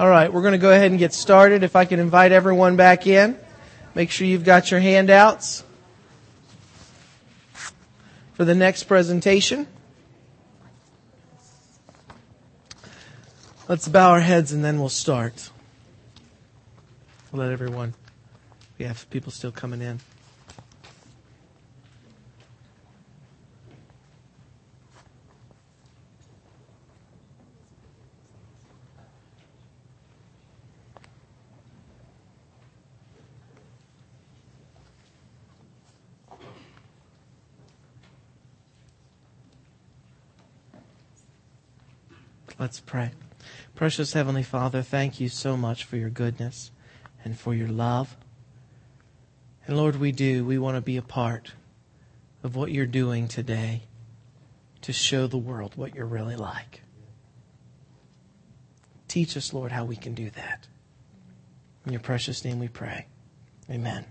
All right, we're going to go ahead and get started. If I can invite everyone back in, make sure you've got your handouts for the next presentation. Let's bow our heads and then we'll start. We'll let everyone, we have people still coming in. Let's pray. Precious Heavenly Father, thank you so much for your goodness and for your love. And Lord, we do. We want to be a part of what you're doing today to show the world what you're really like. Teach us, Lord, how we can do that. In your precious name we pray. Amen.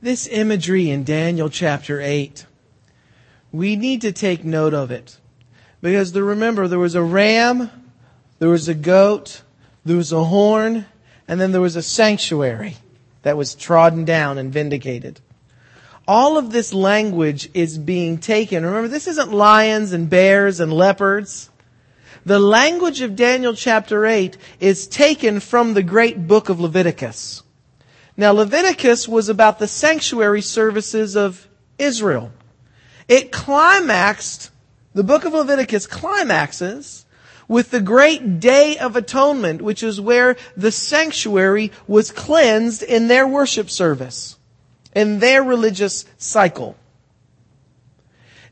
This imagery in Daniel chapter 8, we need to take note of it. Because the, remember, there was a ram, there was a goat, there was a horn, and then there was a sanctuary that was trodden down and vindicated. All of this language is being taken. Remember, this isn't lions and bears and leopards. The language of Daniel chapter 8 is taken from the great book of Leviticus. Now, Leviticus was about the sanctuary services of Israel. It climaxed the book of Leviticus climaxes with the great day of atonement, which is where the sanctuary was cleansed in their worship service, in their religious cycle.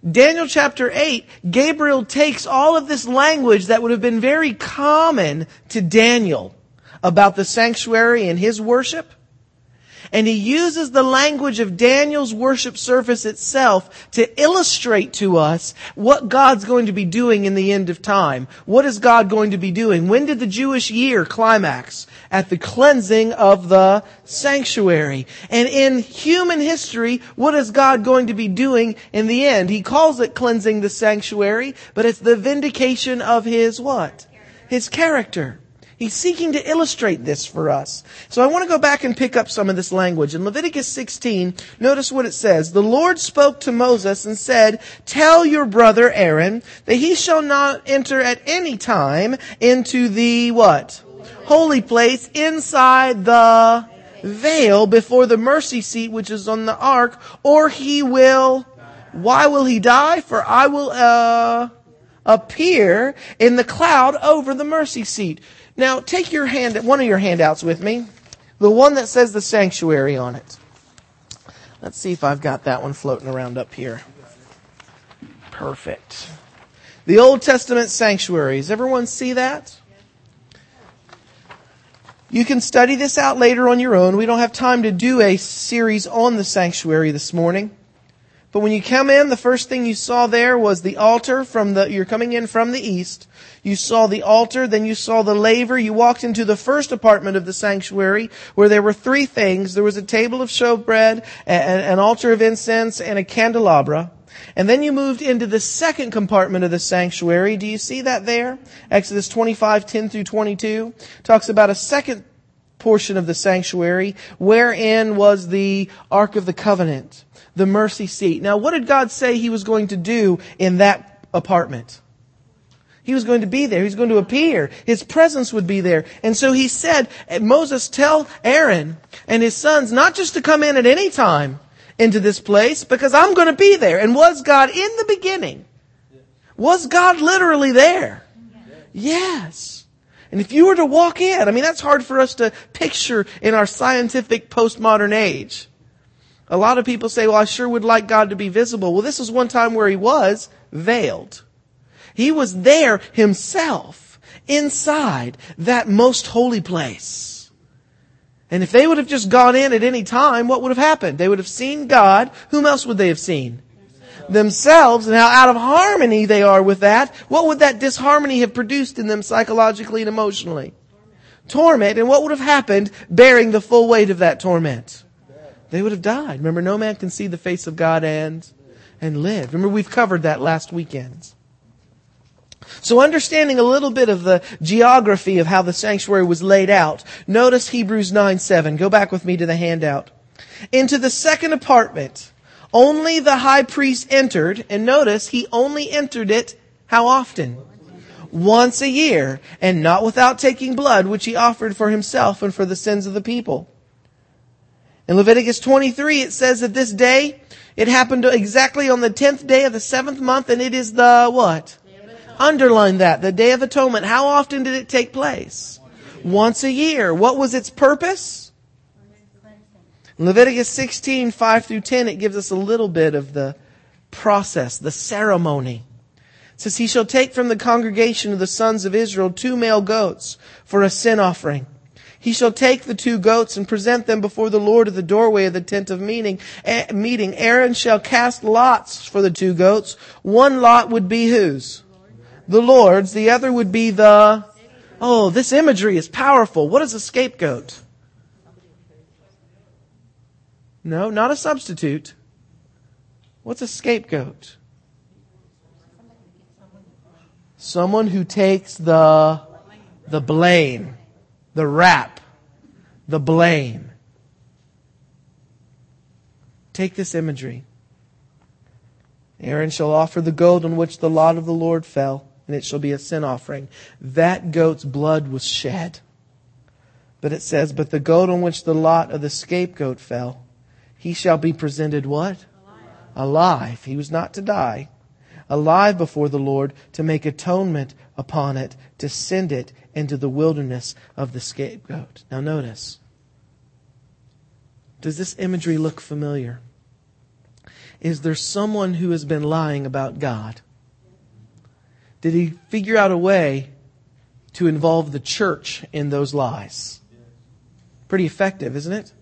Daniel chapter 8, Gabriel takes all of this language that would have been very common to Daniel about the sanctuary and his worship, and he uses the language of Daniel's worship service itself to illustrate to us what God's going to be doing in the end of time. What is God going to be doing? When did the Jewish year climax? At the cleansing of the sanctuary. And in human history, what is God going to be doing in the end? He calls it cleansing the sanctuary, but it's the vindication of His what? His character. He's seeking to illustrate this for us. So I want to go back and pick up some of this language. In Leviticus 16, notice what it says. The Lord spoke to Moses and said, Tell your brother Aaron that he shall not enter at any time into the what? Holy place inside the veil before the mercy seat which is on the ark, or he will, why will he die? For I will, uh, appear in the cloud over the mercy seat. Now, take your hand, one of your handouts with me. The one that says the sanctuary on it. Let's see if I've got that one floating around up here. Perfect. The Old Testament sanctuaries. Everyone see that? You can study this out later on your own. We don't have time to do a series on the sanctuary this morning. But when you come in, the first thing you saw there was the altar from the, you're coming in from the east. You saw the altar, then you saw the laver. You walked into the first apartment of the sanctuary where there were three things. There was a table of showbread, an altar of incense, and a candelabra. And then you moved into the second compartment of the sanctuary. Do you see that there? Exodus 25, 10 through 22 talks about a second portion of the sanctuary wherein was the Ark of the Covenant the mercy seat. Now, what did God say he was going to do in that apartment? He was going to be there. He was going to appear. His presence would be there. And so he said, Moses, tell Aaron and his sons not just to come in at any time into this place because I'm going to be there. And was God in the beginning? Was God literally there? Yes. And if you were to walk in, I mean, that's hard for us to picture in our scientific postmodern age. A lot of people say, well, I sure would like God to be visible. Well, this was one time where he was veiled. He was there himself inside that most holy place. And if they would have just gone in at any time, what would have happened? They would have seen God. Whom else would they have seen? Themselves and how out of harmony they are with that. What would that disharmony have produced in them psychologically and emotionally? Torment. And what would have happened bearing the full weight of that torment? They would have died. Remember, no man can see the face of God and, and live. Remember, we've covered that last weekend. So understanding a little bit of the geography of how the sanctuary was laid out, notice Hebrews 9 7. Go back with me to the handout. Into the second apartment, only the high priest entered, and notice he only entered it how often? Once a year, and not without taking blood, which he offered for himself and for the sins of the people. In Leviticus 23, it says that this day, it happened exactly on the 10th day of the seventh month, and it is the what? Underline that. The Day of Atonement. How often did it take place? Once a year. What was its purpose? In Leviticus 16, 5 through 10, it gives us a little bit of the process, the ceremony. It says, He shall take from the congregation of the sons of Israel two male goats for a sin offering. He shall take the two goats and present them before the Lord at the doorway of the tent of meeting. Eh, meeting. Aaron shall cast lots for the two goats. One lot would be whose? the Lord's. The other would be the, oh, this imagery is powerful. What is a scapegoat? No, not a substitute. What's a scapegoat? Someone who takes the, the blame, the rap, the blame. Take this imagery. Aaron shall offer the goat on which the lot of the Lord fell and it shall be a sin offering. That goat's blood was shed. But it says, But the goat on which the lot of the scapegoat fell, he shall be presented what? Alive. Alive. He was not to die. Alive before the Lord to make atonement upon it, to send it into the wilderness of the scapegoat. Now notice. Does this imagery look familiar? Is there someone who has been lying about God? did he figure out a way to involve the church in those lies. Pretty effective, isn't it?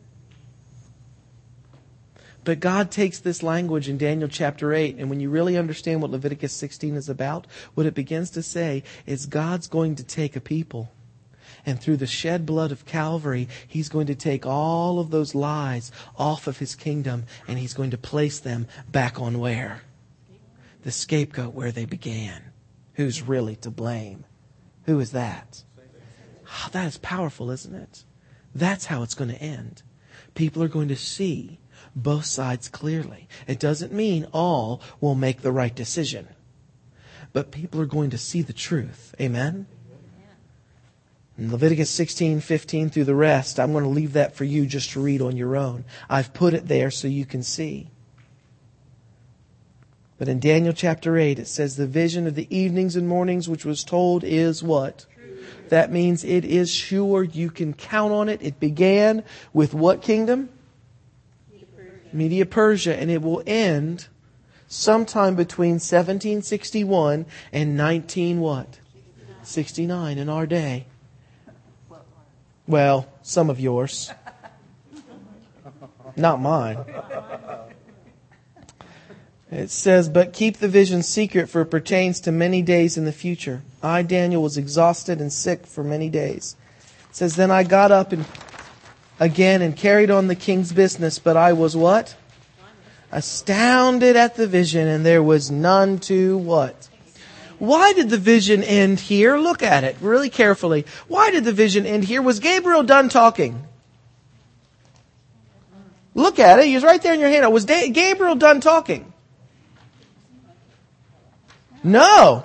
But God takes this language in Daniel chapter 8, and when you really understand what Leviticus 16 is about, what it begins to say is God's going to take a people. And through the shed blood of Calvary, He's going to take all of those lies off of His kingdom, and He's going to place them back on where? The scapegoat where they began who's really to blame. Who is that? Oh, that is powerful, isn't it? That's how it's going to end. People are going to see both sides clearly. It doesn't mean all will make the right decision, but people are going to see the truth. Amen? In Leviticus 16, 15 through the rest, I'm going to leave that for you just to read on your own. I've put it there so you can see. But in Daniel chapter 8, it says the vision of the evenings and mornings which was told is what? That means it is sure. You can count on it. It began with what kingdom? Media Persia. And it will end sometime between 1761 and 19 what? 69 in our day. Well, some of yours. Not mine. It says, But keep the vision secret, for it pertains to many days in the future. I, Daniel, was exhausted and sick for many days. It says, Then I got up and again and carried on the king's business, but I was what? Astounded at the vision, and there was none to what? Why did the vision end here? Look at it really carefully. Why did the vision end here? Was Gabriel done talking? Look at it. He's right there in your hand. Was Gabriel done talking? No.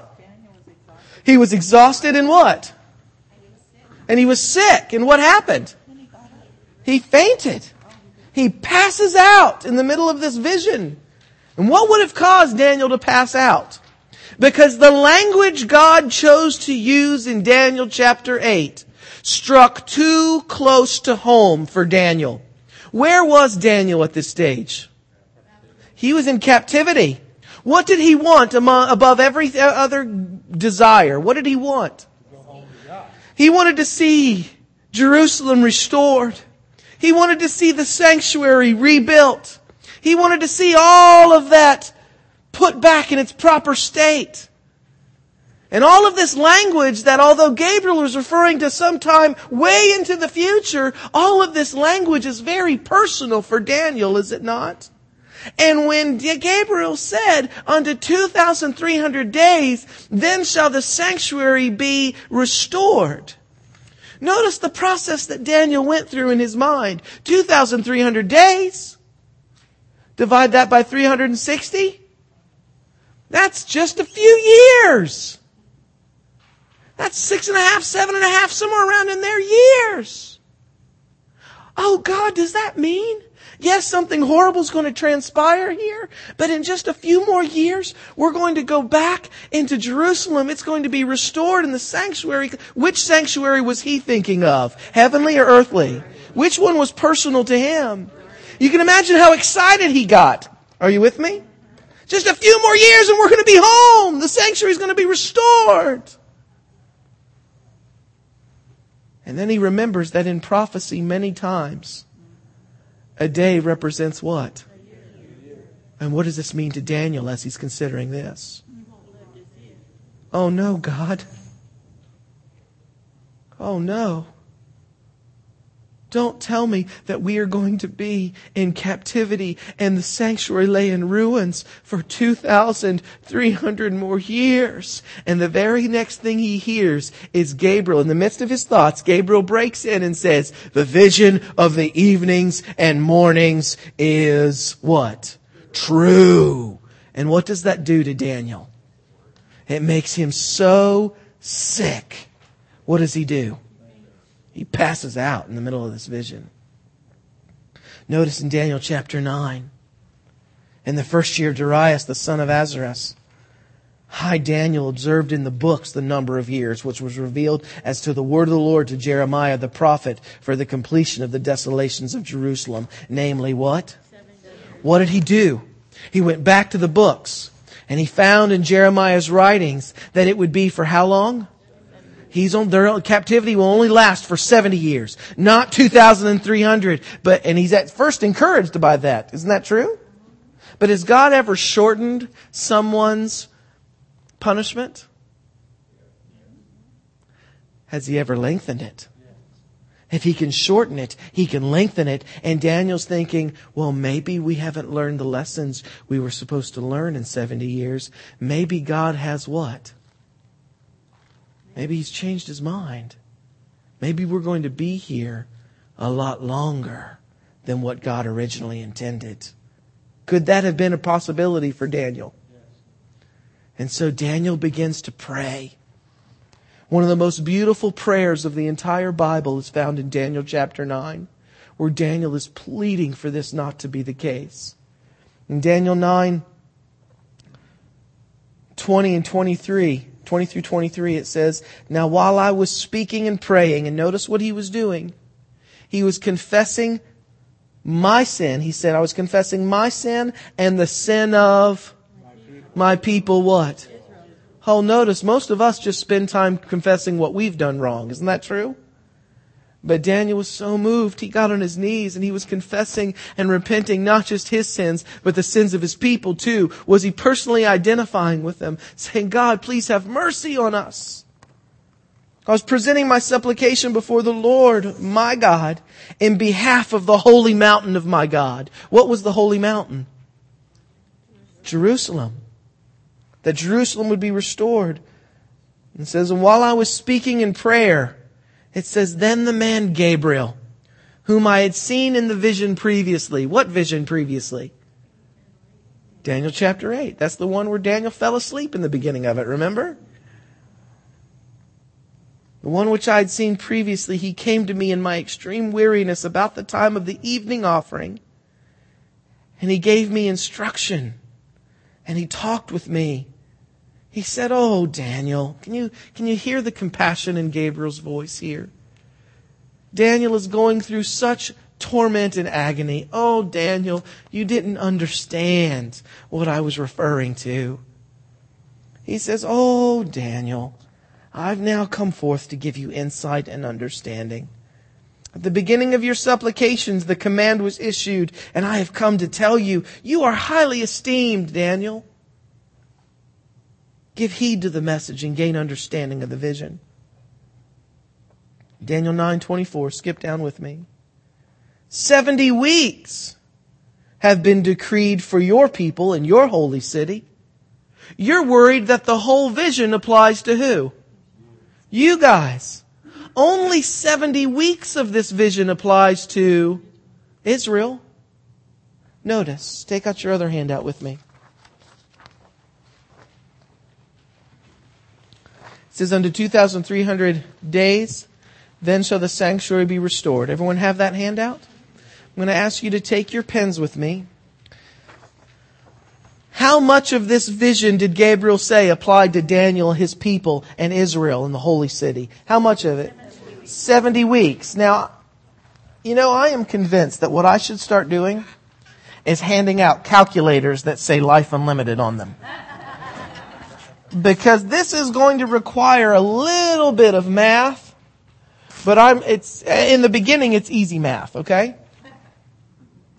He was exhausted and what? And he was sick. And what happened? He fainted. He passes out in the middle of this vision. And what would have caused Daniel to pass out? Because the language God chose to use in Daniel chapter 8 struck too close to home for Daniel. Where was Daniel at this stage? He was in captivity. What did he want above every other desire? What did he want? He wanted to see Jerusalem restored. He wanted to see the sanctuary rebuilt. He wanted to see all of that put back in its proper state. And all of this language that although Gabriel was referring to some time way into the future, all of this language is very personal for Daniel, is it not? And when Gabriel said, unto 2,300 days, then shall the sanctuary be restored. Notice the process that Daniel went through in his mind. 2,300 days. Divide that by 360. That's just a few years. That's six and a half, seven and a half, somewhere around in there years. Oh God, does that mean? Yes, something horrible is going to transpire here, but in just a few more years, we're going to go back into Jerusalem. It's going to be restored in the sanctuary. Which sanctuary was he thinking of? Heavenly or earthly? Which one was personal to him? You can imagine how excited he got. Are you with me? Just a few more years and we're going to be home. The sanctuary is going to be restored. And then he remembers that in prophecy many times, a day represents what? And what does this mean to Daniel as he's considering this? Oh no, God. Oh no. Don't tell me that we are going to be in captivity and the sanctuary lay in ruins for 2,300 more years. And the very next thing he hears is Gabriel. In the midst of his thoughts, Gabriel breaks in and says, the vision of the evenings and mornings is what? True. And what does that do to Daniel? It makes him so sick. What does he do? He passes out in the middle of this vision. Notice in Daniel chapter 9, in the first year of Darius, the son of Ahasuerus, High Daniel observed in the books the number of years which was revealed as to the word of the Lord to Jeremiah the prophet for the completion of the desolations of Jerusalem. Namely what? What did he do? He went back to the books and he found in Jeremiah's writings that it would be for how long? He's on, their captivity will only last for 70 years, not 2,300. But, and he's at first encouraged by that. Isn't that true? But has God ever shortened someone's punishment? Has he ever lengthened it? If he can shorten it, he can lengthen it. And Daniel's thinking, well, maybe we haven't learned the lessons we were supposed to learn in 70 years. Maybe God has what? Maybe he's changed his mind. Maybe we're going to be here a lot longer than what God originally intended. Could that have been a possibility for Daniel? And so Daniel begins to pray. One of the most beautiful prayers of the entire Bible is found in Daniel chapter 9, where Daniel is pleading for this not to be the case. In Daniel 9, 20 and 23, 20 through 23, it says, Now while I was speaking and praying, and notice what he was doing, he was confessing my sin. He said, I was confessing my sin and the sin of my people what? Oh, notice most of us just spend time confessing what we've done wrong. Isn't that true? But Daniel was so moved, he got on his knees and he was confessing and repenting not just his sins, but the sins of his people too. Was he personally identifying with them, saying, God, please have mercy on us. I was presenting my supplication before the Lord, my God, in behalf of the holy mountain of my God. What was the holy mountain? Jerusalem. That Jerusalem would be restored. It says, and while I was speaking in prayer, it says, Then the man Gabriel, whom I had seen in the vision previously. What vision previously? Daniel chapter 8. That's the one where Daniel fell asleep in the beginning of it, remember? The one which I had seen previously, he came to me in my extreme weariness about the time of the evening offering. And he gave me instruction. And he talked with me. He said, Oh, Daniel, can you, can you hear the compassion in Gabriel's voice here? Daniel is going through such torment and agony. Oh, Daniel, you didn't understand what I was referring to. He says, Oh, Daniel, I've now come forth to give you insight and understanding. At the beginning of your supplications, the command was issued, and I have come to tell you, you are highly esteemed, Daniel. Give heed to the message and gain understanding of the vision. Daniel 9:24, skip down with me. 70 weeks have been decreed for your people in your holy city. You're worried that the whole vision applies to who? You guys. Only 70 weeks of this vision applies to Israel. Notice, take out your other handout with me. Says, Unto 2,300 days, then shall the sanctuary be restored. Everyone have that handout? I'm going to ask you to take your pens with me. How much of this vision did Gabriel say applied to Daniel, his people, and Israel in the holy city? How much of it? 70 weeks. Now, you know, I am convinced that what I should start doing is handing out calculators that say life unlimited on them. Because this is going to require a little bit of math, but I'm, it's, in the beginning it's easy math, okay?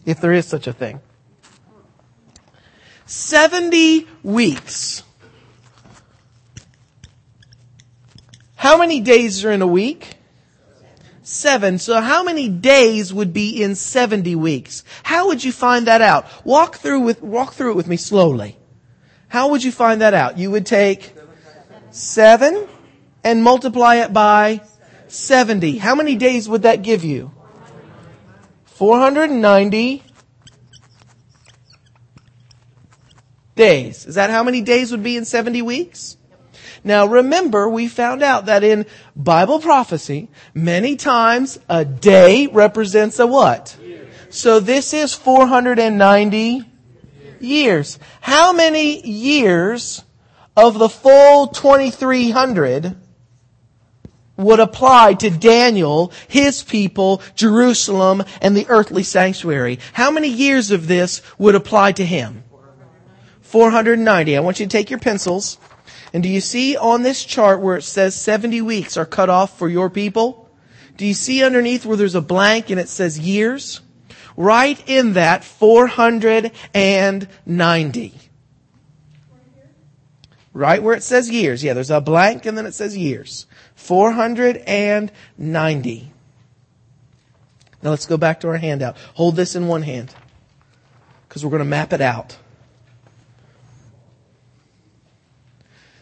If there is such a thing. 70 weeks. How many days are in a week? Seven. So how many days would be in 70 weeks? How would you find that out? Walk through with, walk through it with me slowly. How would you find that out? You would take seven and multiply it by 70. How many days would that give you? 490 days. Is that how many days would be in 70 weeks? Now remember, we found out that in Bible prophecy, many times a day represents a what? So this is 490 years. How many years of the full 2300 would apply to Daniel, his people, Jerusalem, and the earthly sanctuary? How many years of this would apply to him? 490. I want you to take your pencils and do you see on this chart where it says 70 weeks are cut off for your people? Do you see underneath where there's a blank and it says years? Right in that 490. Right where it says years. Yeah, there's a blank and then it says years. 490. Now let's go back to our handout. Hold this in one hand because we're going to map it out.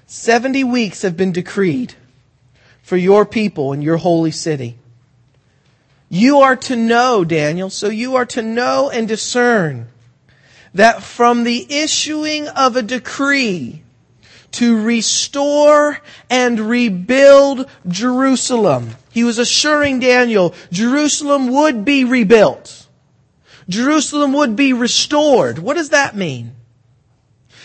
70 weeks have been decreed for your people and your holy city. You are to know, Daniel, so you are to know and discern that from the issuing of a decree to restore and rebuild Jerusalem, he was assuring Daniel, Jerusalem would be rebuilt. Jerusalem would be restored. What does that mean?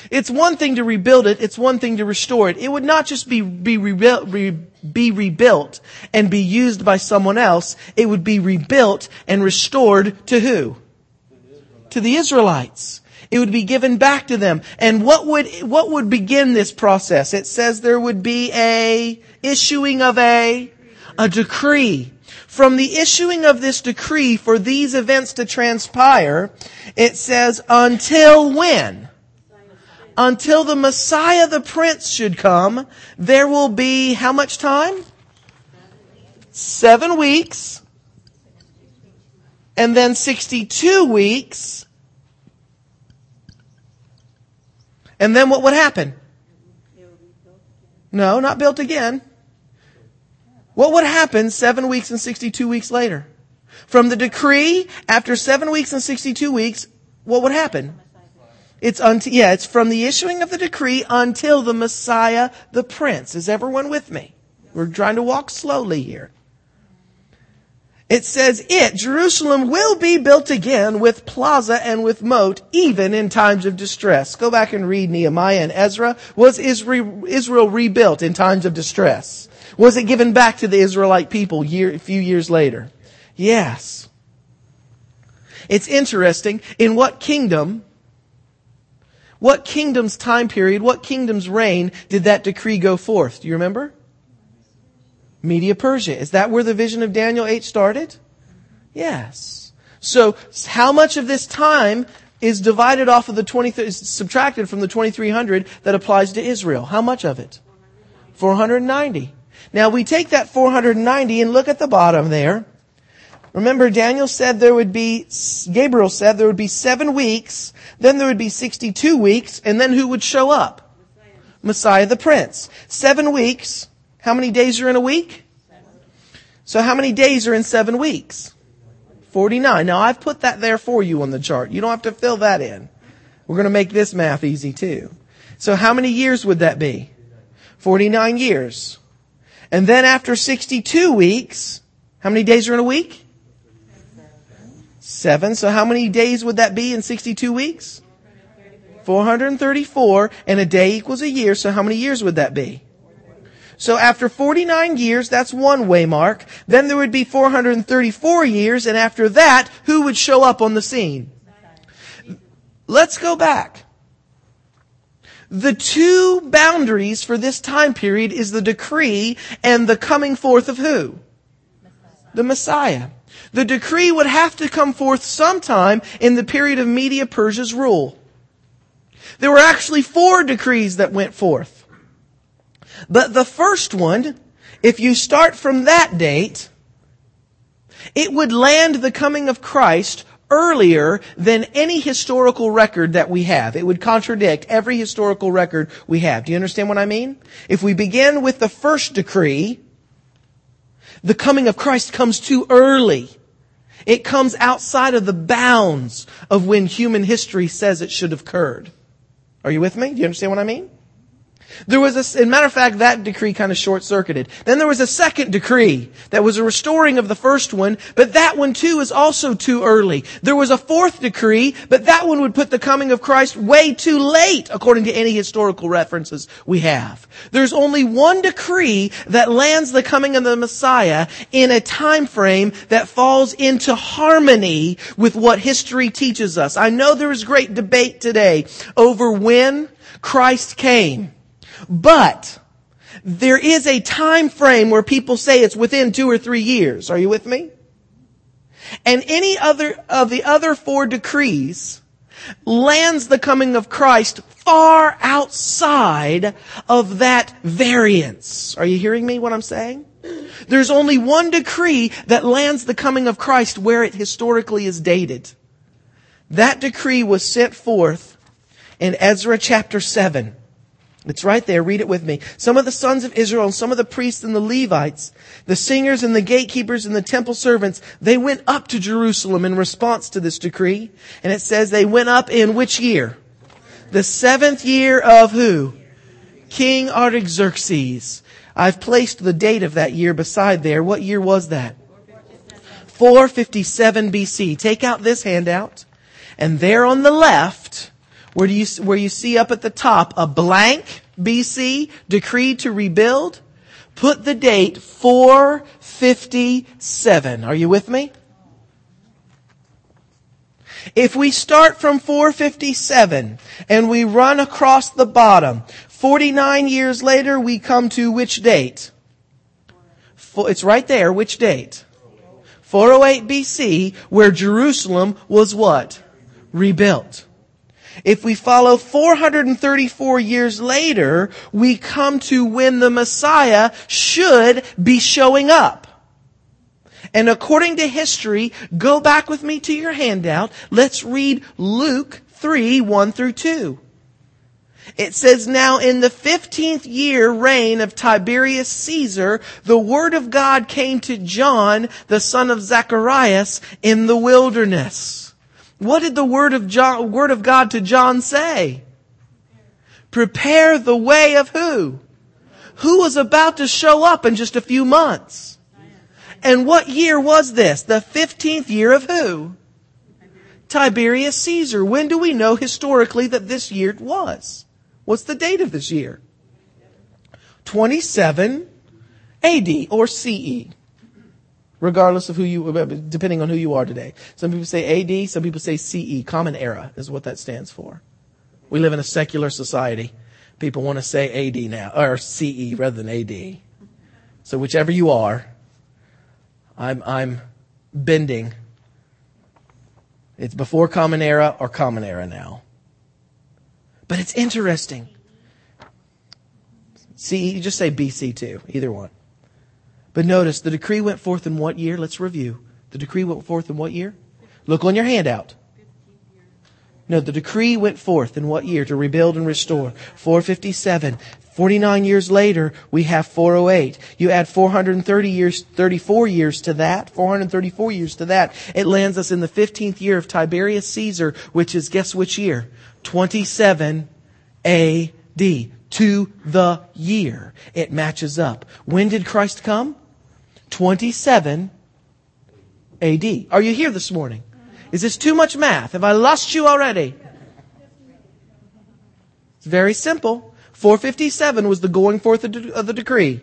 It's one thing to rebuild it, it's one thing to restore it. It would not just be, be, rebuilt, re, be rebuilt and be used by someone else, it would be rebuilt and restored to who? To the Israelites. It would be given back to them. And what would, what would begin this process? It says there would be a issuing of a, a decree. From the issuing of this decree for these events to transpire, it says until when? Until the Messiah the Prince should come, there will be how much time? Seven weeks. And then 62 weeks. And then what would happen? No, not built again. What would happen seven weeks and 62 weeks later? From the decree, after seven weeks and 62 weeks, what would happen? It's yeah, it's from the issuing of the decree until the Messiah, the Prince. Is everyone with me? We're trying to walk slowly here. It says it, Jerusalem will be built again with plaza and with moat, even in times of distress. Go back and read Nehemiah and Ezra. Was Israel rebuilt in times of distress? Was it given back to the Israelite people year, a few years later? Yes. It's interesting. In what kingdom what kingdom's time period, what kingdom's reign did that decree go forth? Do you remember? Media Persia. Is that where the vision of Daniel 8 started? Yes. So, how much of this time is divided off of the 20, is subtracted from the 2300 that applies to Israel? How much of it? 490. Now we take that 490 and look at the bottom there. Remember, Daniel said there would be, Gabriel said there would be seven weeks, then there would be 62 weeks, and then who would show up? Messiah, Messiah the Prince. Seven weeks. How many days are in a week? So how many days are in seven weeks? 49. Now I've put that there for you on the chart. You don't have to fill that in. We're going to make this math easy too. So how many years would that be? 49 years. And then after 62 weeks, how many days are in a week? Seven. So how many days would that be in 62 weeks? 434. And a day equals a year. So how many years would that be? So after 49 years, that's one way mark. Then there would be 434 years. And after that, who would show up on the scene? Let's go back. The two boundaries for this time period is the decree and the coming forth of who? The Messiah. The decree would have to come forth sometime in the period of Media Persia's rule. There were actually four decrees that went forth. But the first one, if you start from that date, it would land the coming of Christ earlier than any historical record that we have. It would contradict every historical record we have. Do you understand what I mean? If we begin with the first decree, the coming of Christ comes too early. It comes outside of the bounds of when human history says it should have occurred. Are you with me? Do you understand what I mean? There was a, as a matter of fact, that decree kind of short circuited. Then there was a second decree that was a restoring of the first one, but that one too is also too early. There was a fourth decree, but that one would put the coming of Christ way too late, according to any historical references we have. There's only one decree that lands the coming of the Messiah in a time frame that falls into harmony with what history teaches us. I know there is great debate today over when Christ came. But there is a time frame where people say it's within two or three years. Are you with me? And any other of the other four decrees lands the coming of Christ far outside of that variance. Are you hearing me what I'm saying? There's only one decree that lands the coming of Christ where it historically is dated. That decree was sent forth in Ezra chapter 7. It's right there. Read it with me. Some of the sons of Israel and some of the priests and the Levites, the singers and the gatekeepers and the temple servants, they went up to Jerusalem in response to this decree. And it says they went up in which year? The seventh year of who? King Artaxerxes. I've placed the date of that year beside there. What year was that? 457 BC. Take out this handout. And there on the left, where, do you, where you see up at the top a blank BC decree to rebuild, put the date 457. Are you with me? If we start from 457 and we run across the bottom, 49 years later we come to which date? It's right there. Which date? 408 BC, where Jerusalem was what? Rebuilt. If we follow 434 years later, we come to when the Messiah should be showing up. And according to history, go back with me to your handout. Let's read Luke 3, 1 through 2. It says, Now in the fifteenth year reign of Tiberius Caesar, the word of God came to John, the son of Zacharias, in the wilderness. What did the word of, John, word of God to John say? Prepare the way of who? Who was about to show up in just a few months? And what year was this? The 15th year of who? Tiberius Caesar. When do we know historically that this year was? What's the date of this year? 27 AD or CE regardless of who you, depending on who you are today. Some people say AD, some people say CE, Common Era is what that stands for. We live in a secular society. People want to say AD now, or CE rather than AD. So whichever you are, I'm, I'm bending. It's before Common Era or Common Era now. But it's interesting. CE, just say BC too, either one. But notice, the decree went forth in what year? Let's review. The decree went forth in what year? Look on your handout. No, the decree went forth in what year to rebuild and restore? 457. 49 years later, we have 408. You add 430 years, 34 years to that, 434 years to that. It lands us in the 15th year of Tiberius Caesar, which is, guess which year? 27 AD. To the year. It matches up. When did Christ come? 27 AD. Are you here this morning? Is this too much math? Have I lost you already? It's very simple. 457 was the going forth of the decree.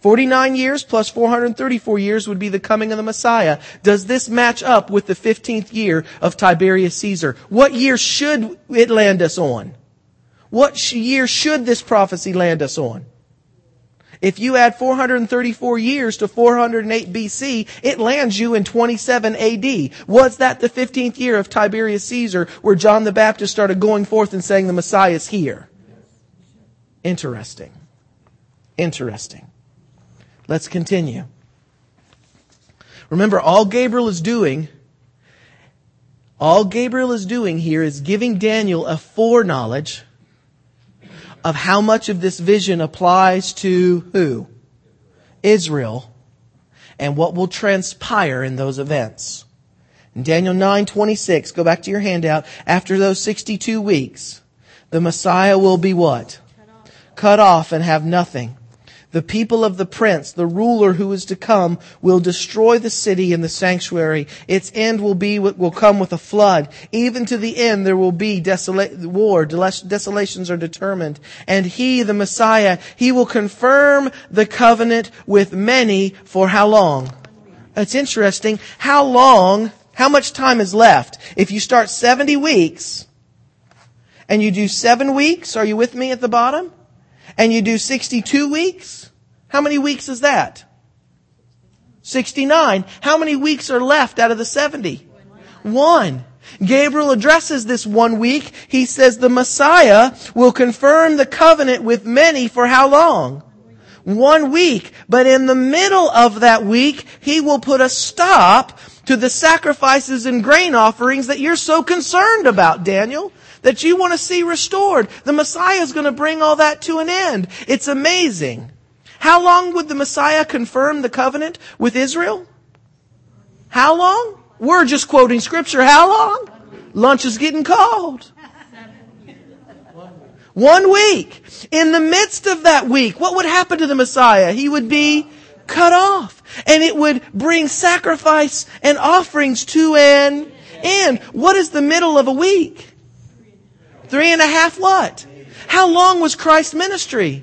49 years plus 434 years would be the coming of the Messiah. Does this match up with the 15th year of Tiberius Caesar? What year should it land us on? What year should this prophecy land us on? If you add 434 years to 408 BC, it lands you in 27 AD. Was that the 15th year of Tiberius Caesar where John the Baptist started going forth and saying the Messiah is here? Interesting. Interesting. Let's continue. Remember, all Gabriel is doing, all Gabriel is doing here is giving Daniel a foreknowledge of how much of this vision applies to who? Israel and what will transpire in those events. In Daniel 9:26, go back to your handout, after those 62 weeks, the Messiah will be what? Cut off, Cut off and have nothing. The people of the prince, the ruler who is to come, will destroy the city and the sanctuary. Its end will be, will come with a flood. Even to the end there will be desolate, war. Desolations are determined. And he, the Messiah, he will confirm the covenant with many for how long? It's interesting. How long, how much time is left? If you start 70 weeks, and you do seven weeks, are you with me at the bottom? And you do 62 weeks, how many weeks is that? 69. How many weeks are left out of the 70? One. Gabriel addresses this one week. He says the Messiah will confirm the covenant with many for how long? One week. But in the middle of that week, he will put a stop to the sacrifices and grain offerings that you're so concerned about, Daniel that you want to see restored. The Messiah is going to bring all that to an end. It's amazing. How long would the Messiah confirm the covenant with Israel? How long? We're just quoting scripture. How long? Lunch is getting cold. One week. In the midst of that week, what would happen to the Messiah? He would be cut off. And it would bring sacrifice and offerings to an end. What is the middle of a week? Three and a half what? How long was Christ's ministry?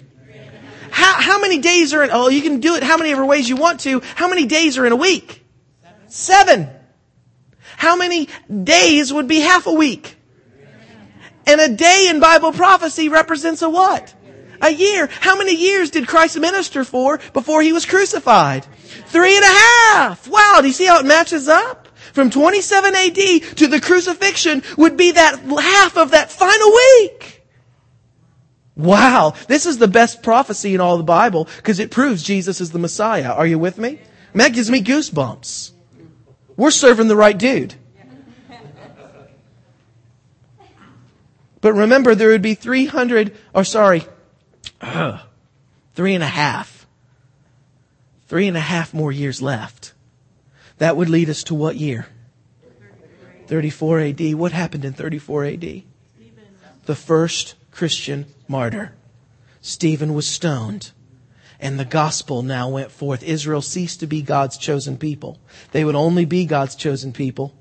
How, how many days are in, oh, you can do it how many ever ways you want to. How many days are in a week? Seven. How many days would be half a week? And a day in Bible prophecy represents a what? A year. How many years did Christ minister for before he was crucified? Three and a half. Wow, do you see how it matches up? From 27 AD to the crucifixion would be that half of that final week. Wow, this is the best prophecy in all the Bible because it proves Jesus is the Messiah. Are you with me? that gives me goosebumps. We're serving the right dude. But remember, there would be 300, or sorry, three and a half. Three and a half more years left. That would lead us to what year? 34 AD. What happened in 34 AD? The first Christian martyr. Stephen was stoned. And the gospel now went forth. Israel ceased to be God's chosen people. They would only be God's chosen people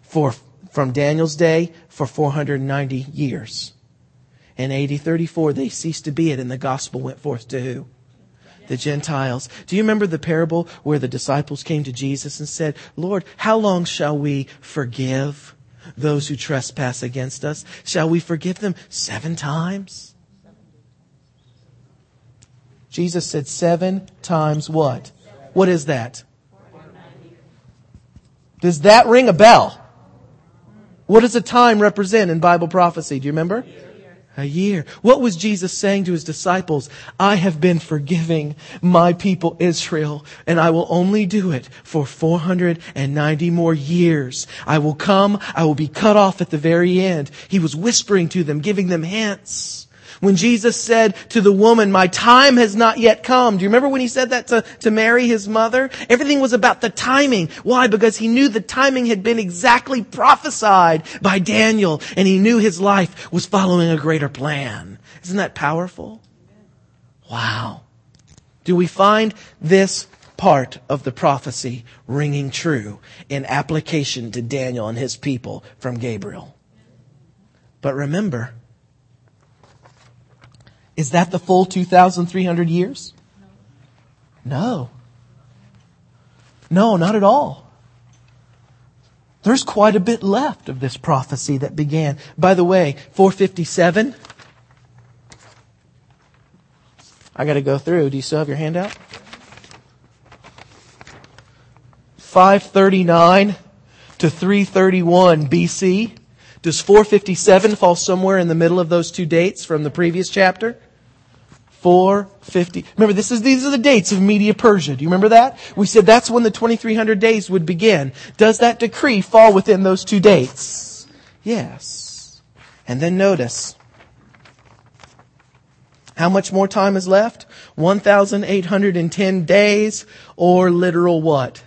for, from Daniel's day for 490 years. In AD 34, they ceased to be it and the gospel went forth to who? The Gentiles. Do you remember the parable where the disciples came to Jesus and said, Lord, how long shall we forgive those who trespass against us? Shall we forgive them seven times? Jesus said seven times what? What is that? Does that ring a bell? What does a time represent in Bible prophecy? Do you remember? A year. What was Jesus saying to his disciples? I have been forgiving my people Israel, and I will only do it for 490 more years. I will come, I will be cut off at the very end. He was whispering to them, giving them hints. When Jesus said to the woman, my time has not yet come. Do you remember when he said that to, to Mary, his mother? Everything was about the timing. Why? Because he knew the timing had been exactly prophesied by Daniel and he knew his life was following a greater plan. Isn't that powerful? Wow. Do we find this part of the prophecy ringing true in application to Daniel and his people from Gabriel? But remember, is that the full 2,300 years? No. No, not at all. There's quite a bit left of this prophecy that began. By the way, 457. I got to go through. Do you still have your handout? 539 to 331 BC. Does 457 fall somewhere in the middle of those two dates from the previous chapter? 450. Remember, this is, these are the dates of Media Persia. Do you remember that? We said that's when the 2300 days would begin. Does that decree fall within those two dates? Yes. And then notice. How much more time is left? 1,810 days or literal what?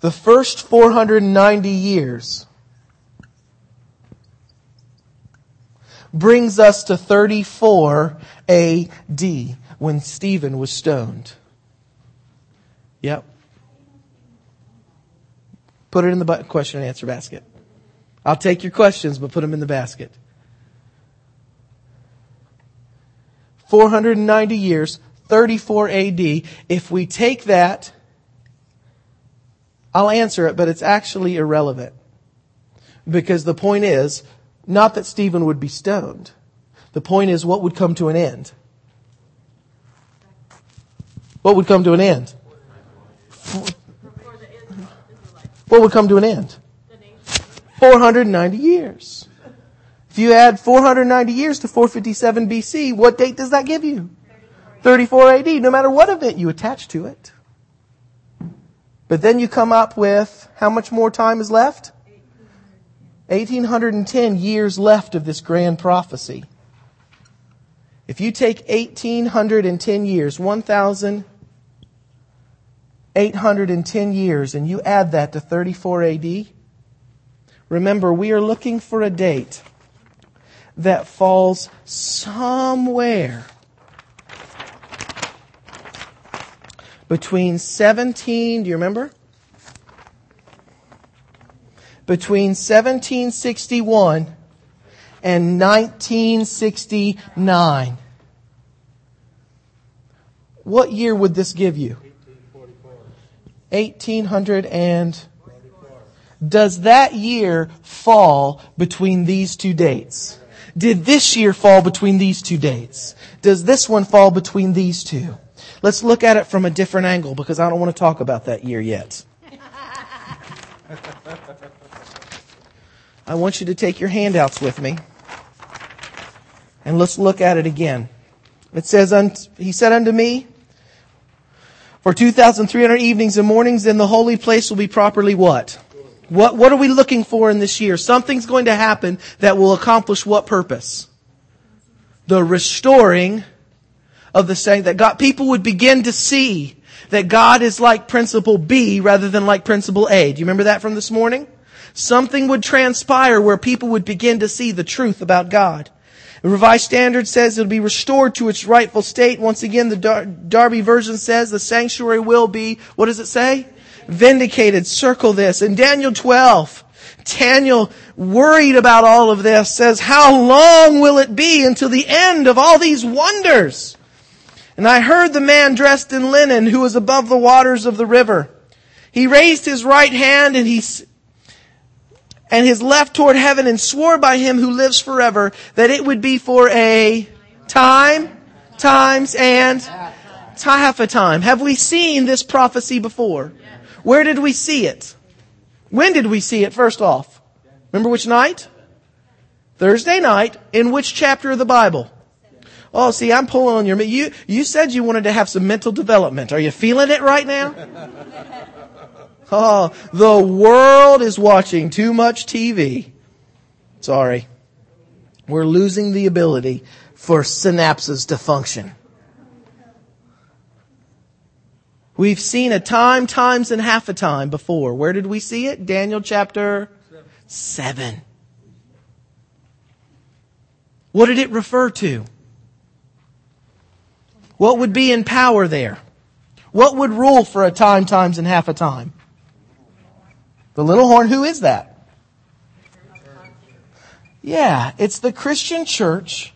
The first 490 years brings us to 34 AD when Stephen was stoned. Yep. Put it in the question and answer basket. I'll take your questions, but put them in the basket. 490 years, 34 AD. If we take that, I'll answer it, but it's actually irrelevant. Because the point is, not that Stephen would be stoned. The point is, what would come to an end? What would come to an end? What would come to an end? 490 years. If you add 490 years to 457 BC, what date does that give you? 34 AD, no matter what event you attach to it. But then you come up with how much more time is left? 1810 years left of this grand prophecy. If you take 1810 years, 1,810 years, and you add that to 34 AD, remember, we are looking for a date that falls somewhere between 17, do you remember? Between 1761 and 1969. What year would this give you? 1800 and does that year fall between these two dates? Did this year fall between these two dates? Does this one fall between these two? Let's look at it from a different angle because I don't want to talk about that year yet. I want you to take your handouts with me. And let's look at it again. It says, He said unto me, For 2,300 evenings and mornings, then the holy place will be properly what? What, what are we looking for in this year? Something's going to happen that will accomplish what purpose? The restoring of the saying that God, people would begin to see that God is like principle B rather than like principle A. Do you remember that from this morning? Something would transpire where people would begin to see the truth about God. The Revised Standard says it'll be restored to its rightful state. Once again, the Dar- Darby version says the sanctuary will be, what does it say? Vindicated. Circle this. In Daniel 12, Daniel, worried about all of this, says, how long will it be until the end of all these wonders? And I heard the man dressed in linen who was above the waters of the river. He raised his right hand and he, and his left toward heaven and swore by him who lives forever that it would be for a time, times, and half a time. Have we seen this prophecy before? Where did we see it? When did we see it first off? Remember which night? Thursday night in which chapter of the Bible? Oh, see, I'm pulling on your, you, you said you wanted to have some mental development. Are you feeling it right now? Oh, the world is watching too much TV. Sorry. We're losing the ability for synapses to function. We've seen a time, times, and half a time before. Where did we see it? Daniel chapter 7. What did it refer to? What would be in power there? What would rule for a time, times, and half a time? The little horn, who is that? Yeah, it's the Christian church,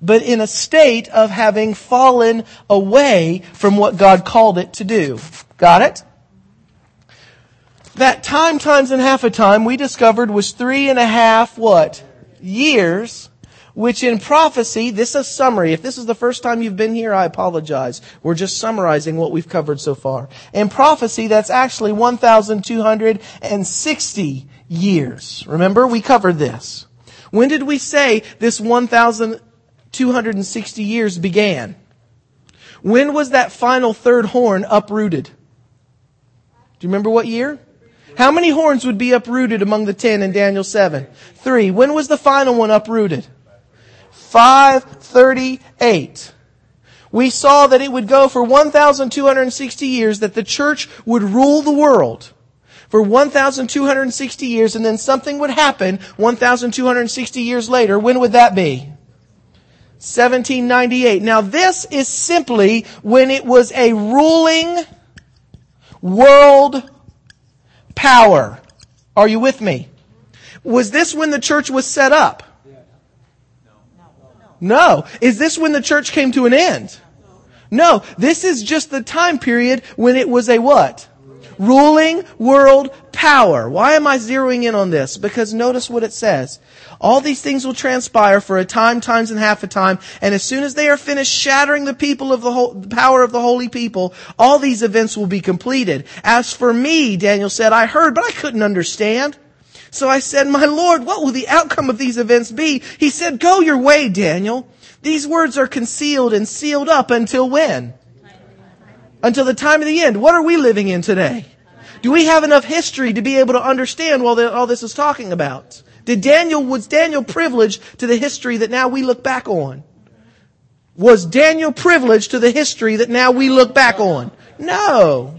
but in a state of having fallen away from what God called it to do. Got it? That time, times, and half a time we discovered was three and a half, what? Years which in prophecy, this is a summary. If this is the first time you've been here, I apologize. We're just summarizing what we've covered so far. In prophecy, that's actually 1,260 years. Remember, we covered this. When did we say this 1,260 years began? When was that final third horn uprooted? Do you remember what year? How many horns would be uprooted among the ten in Daniel 7? Three. When was the final one uprooted? 538. We saw that it would go for 1,260 years, that the church would rule the world for 1,260 years, and then something would happen 1,260 years later. When would that be? 1798. Now this is simply when it was a ruling world power. Are you with me? Was this when the church was set up? No. Is this when the church came to an end? No. This is just the time period when it was a what? Ruling world power. Why am I zeroing in on this? Because notice what it says. All these things will transpire for a time, times, and half a time, and as soon as they are finished shattering the people of the, whole, the power of the holy people, all these events will be completed. As for me, Daniel said, I heard, but I couldn't understand. So I said, my Lord, what will the outcome of these events be? He said, go your way, Daniel. These words are concealed and sealed up until when? Until the time of the end. What are we living in today? Do we have enough history to be able to understand what all this is talking about? Did Daniel, was Daniel privileged to the history that now we look back on? Was Daniel privileged to the history that now we look back on? No.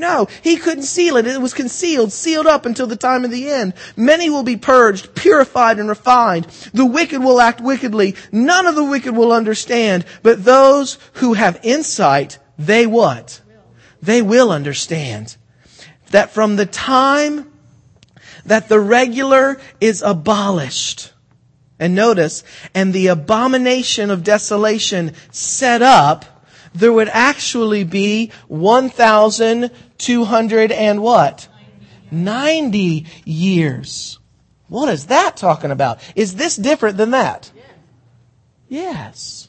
No, he couldn't seal it. It was concealed, sealed up until the time of the end. Many will be purged, purified, and refined. The wicked will act wickedly. None of the wicked will understand. But those who have insight, they what? They will understand. That from the time that the regular is abolished, and notice, and the abomination of desolation set up, there would actually be 1,200 and what? 90 years. What is that talking about? Is this different than that? Yes.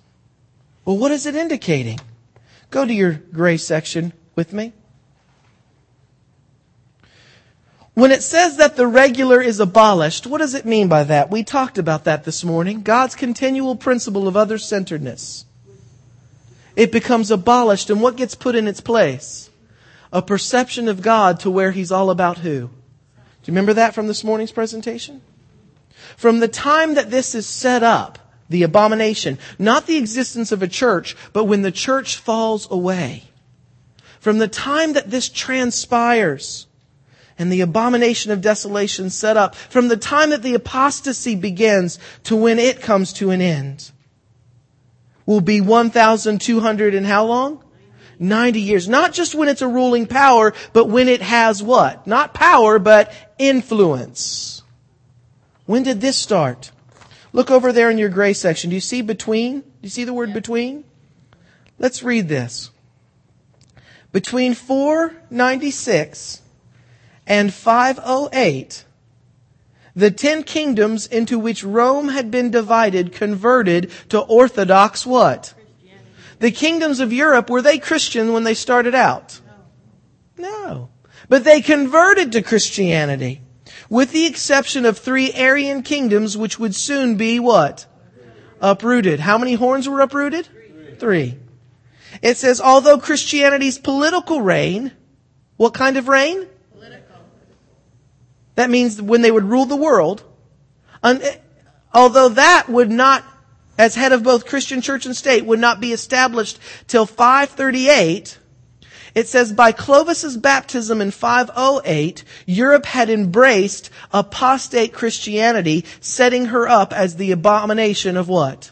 Well, what is it indicating? Go to your gray section with me. When it says that the regular is abolished, what does it mean by that? We talked about that this morning. God's continual principle of other centeredness it becomes abolished. And what gets put in its place? A perception of God to where He's all about who? Do you remember that from this morning's presentation? From the time that this is set up, the abomination, not the existence of a church, but when the church falls away. From the time that this transpires, and the abomination of desolation set up, from the time that the apostasy begins to when it comes to an end will be 1,200 and how long? 90 years. Not just when it's a ruling power, but when it has what? Not power, but influence. When did this start? Look over there in your gray section. Do you see between? Do you see the word between? Let's read this. Between 496 and 508, the ten kingdoms into which Rome had been divided converted to Orthodox what? The kingdoms of Europe, were they Christian when they started out? No. But they converted to Christianity. with the exception of three Arian kingdoms which would soon be what? Uprooted. How many horns were uprooted? Three. It says, although Christianity's political reign, what kind of reign? That means when they would rule the world, although that would not, as head of both Christian church and state, would not be established till 538, it says, by Clovis's baptism in 508, Europe had embraced apostate Christianity, setting her up as the abomination of what?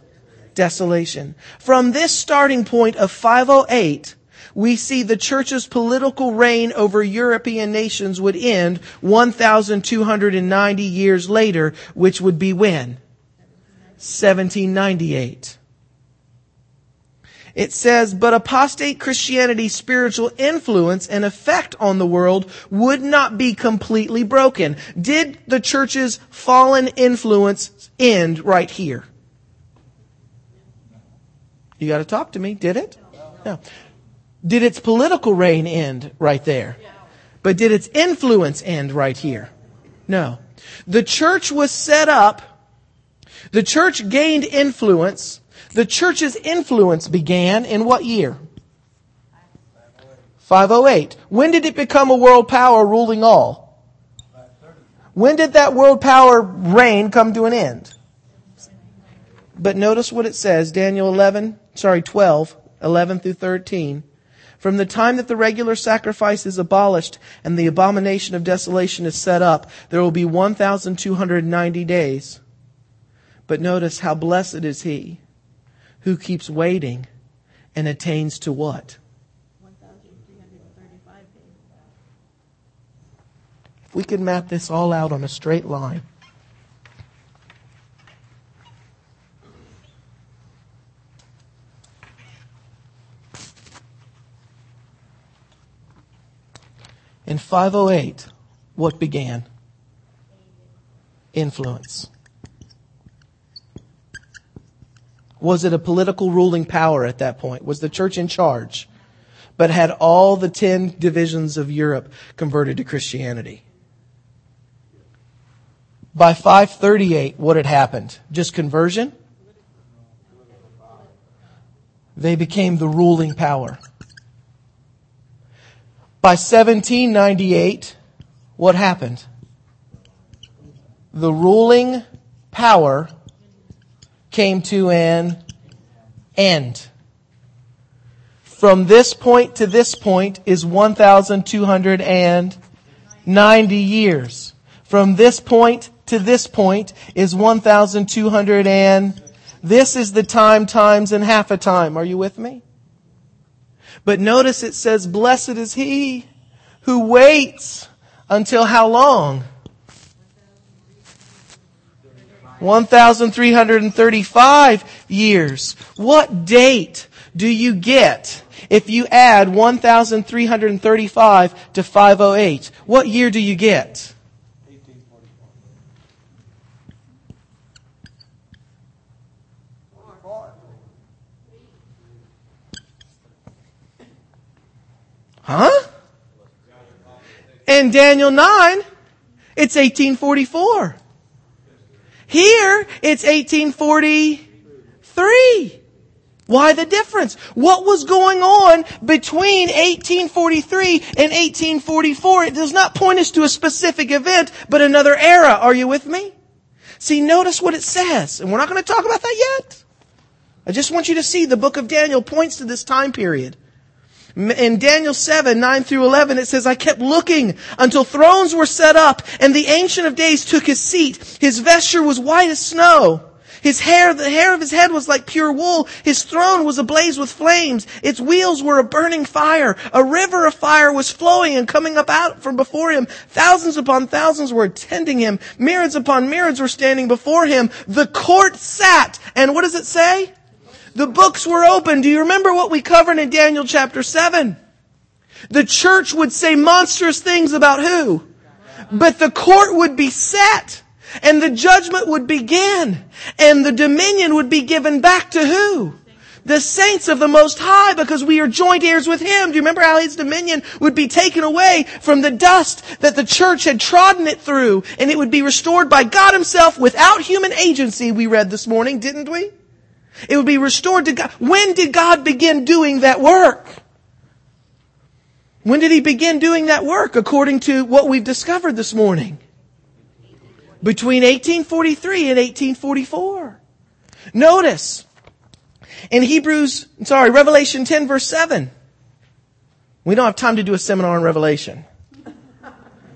Desolation. From this starting point of 508, we see the church's political reign over European nations would end 1,290 years later, which would be when? 1798. It says, but apostate Christianity's spiritual influence and effect on the world would not be completely broken. Did the church's fallen influence end right here? You gotta talk to me. Did it? No. Did its political reign end right there? But did its influence end right here? No. The church was set up. The church gained influence the church's influence began in what year? 508. When did it become a world power ruling all? When did that world power reign come to an end? But notice what it says, Daniel 11, sorry, 12, 11 through 13. From the time that the regular sacrifice is abolished and the abomination of desolation is set up, there will be 1,290 days. But notice how blessed is he who keeps waiting and attains to what? If we could map this all out on a straight line. In 508, what began? Influence. Was it a political ruling power at that point? Was the church in charge? But had all the ten divisions of Europe converted to Christianity? By 538, what had happened? Just conversion? They became the ruling power. By 1798, what happened? The ruling power came to an end. From this point to this point is 1,290 years. From this point to this point is 1,200 and this is the time, times, and half a time. Are you with me? But notice it says, blessed is he who waits until how long? 1,335 years. What date do you get if you add 1,335 to 508? What year do you get? Huh? In Daniel 9, it's 1844. Here, it's 1843. Why the difference? What was going on between 1843 and 1844? It does not point us to a specific event, but another era. Are you with me? See, notice what it says, and we're not going to talk about that yet. I just want you to see the book of Daniel points to this time period. In Daniel 7, 9 through 11, it says, I kept looking until thrones were set up and the Ancient of Days took his seat. His vesture was white as snow. His hair, the hair of his head was like pure wool. His throne was ablaze with flames. Its wheels were a burning fire. A river of fire was flowing and coming up out from before him. Thousands upon thousands were attending him. Myriads upon myriads were standing before him. The court sat. And what does it say? The books were open. Do you remember what we covered in Daniel chapter 7? The church would say monstrous things about who? But the court would be set and the judgment would begin and the dominion would be given back to who? the saints of the Most High because we are joint heirs with Him. Do you remember how His dominion would be taken away from the dust that the church had trodden it through and it would be restored by God Himself without human agency we read this morning, didn't we? It would be restored to God. When did God begin doing that work? When did He begin doing that work according to what we've discovered this morning? Between 1843 and 1844. Notice, in Hebrews, sorry, Revelation 10 verse 7. We don't have time to do a seminar on Revelation.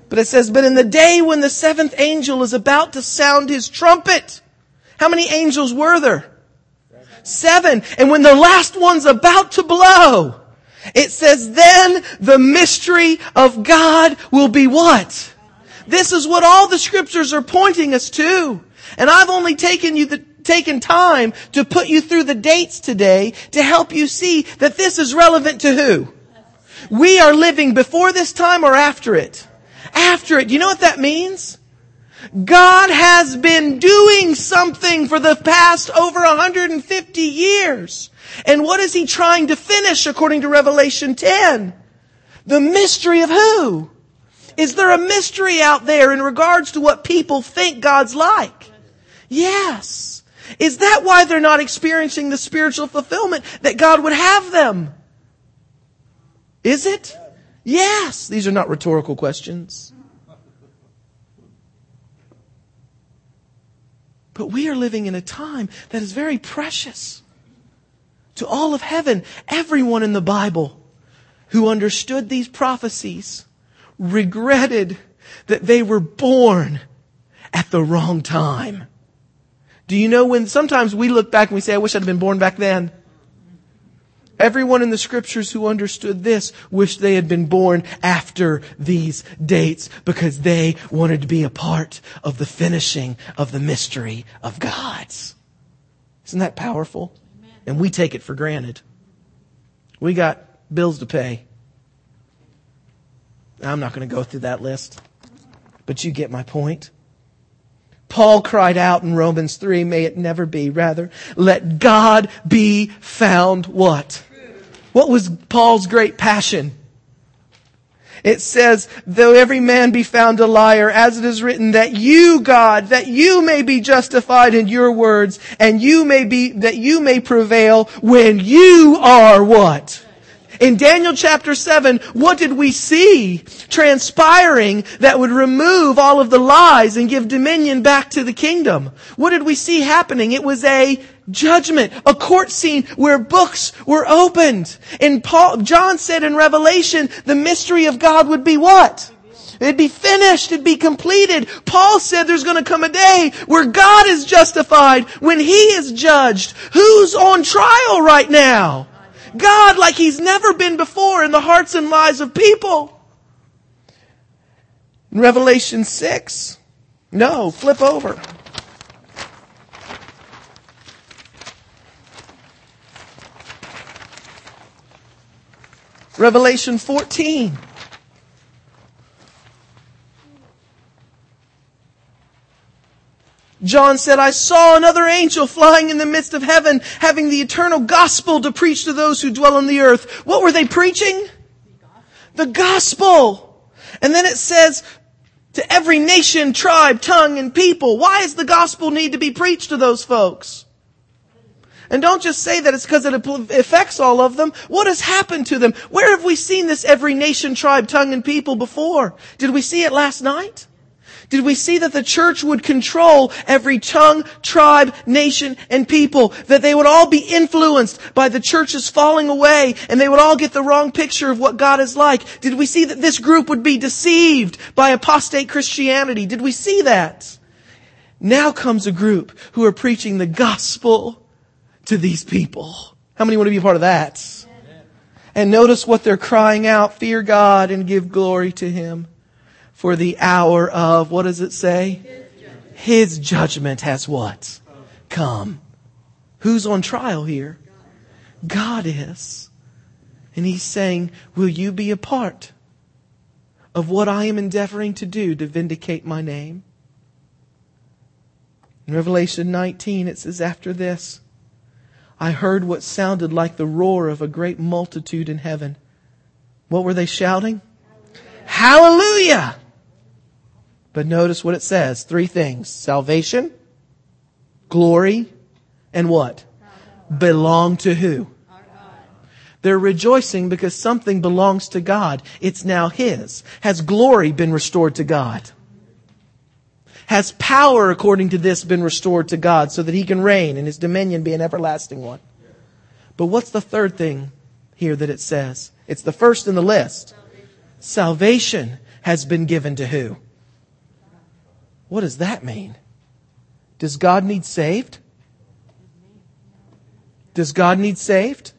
But it says, but in the day when the seventh angel is about to sound his trumpet, how many angels were there? Seven. And when the last one's about to blow, it says, then the mystery of God will be what? This is what all the scriptures are pointing us to. And I've only taken you the, taken time to put you through the dates today to help you see that this is relevant to who? We are living before this time or after it? After it. You know what that means? God has been doing something for the past over 150 years. And what is he trying to finish according to Revelation 10? The mystery of who? Is there a mystery out there in regards to what people think God's like? Yes. Is that why they're not experiencing the spiritual fulfillment that God would have them? Is it? Yes. These are not rhetorical questions. But we are living in a time that is very precious to all of heaven. Everyone in the Bible who understood these prophecies regretted that they were born at the wrong time. Do you know when sometimes we look back and we say, I wish I'd been born back then? Everyone in the scriptures who understood this wished they had been born after these dates because they wanted to be a part of the finishing of the mystery of God's. Isn't that powerful? And we take it for granted. We got bills to pay. I'm not going to go through that list, but you get my point. Paul cried out in Romans 3, may it never be. Rather, let God be found what? What was Paul's great passion? It says, though every man be found a liar, as it is written, that you, God, that you may be justified in your words, and you may be, that you may prevail when you are what? In Daniel chapter 7, what did we see transpiring that would remove all of the lies and give dominion back to the kingdom? What did we see happening? It was a judgment, a court scene where books were opened. And Paul, John said in Revelation, the mystery of God would be what? It'd be finished. It'd be completed. Paul said there's going to come a day where God is justified when He is judged. Who's on trial right now? God like He's never been before in the hearts and lives of people. In Revelation 6, no, flip over. Revelation 14. John said, I saw another angel flying in the midst of heaven, having the eternal gospel to preach to those who dwell on the earth. What were they preaching? The gospel. And then it says, to every nation, tribe, tongue, and people. Why does the gospel need to be preached to those folks? And don't just say that it's because it affects all of them. What has happened to them? Where have we seen this every nation, tribe, tongue, and people before? Did we see it last night? Did we see that the church would control every tongue, tribe, nation, and people? That they would all be influenced by the church's falling away and they would all get the wrong picture of what God is like? Did we see that this group would be deceived by apostate Christianity? Did we see that? Now comes a group who are preaching the gospel to these people. How many want to be a part of that? And notice what they're crying out, fear God and give glory to Him for the hour of, what does it say? His judgment has what? Come. Who's on trial here? God is. And He's saying, will you be a part of what I am endeavoring to do to vindicate my name? In Revelation 19, it says after this, I heard what sounded like the roar of a great multitude in heaven. What were they shouting? Hallelujah! But notice what it says. Three things. Salvation, glory, and what? Belong to who? They're rejoicing because something belongs to God. It's now His. Has glory been restored to God? Has power, according to this, been restored to God so that He can reign and His dominion be an everlasting one? But what's the third thing here that it says? It's the first in the list. Salvation has been given to who? What does that mean? Does God need saved? Does God need saved?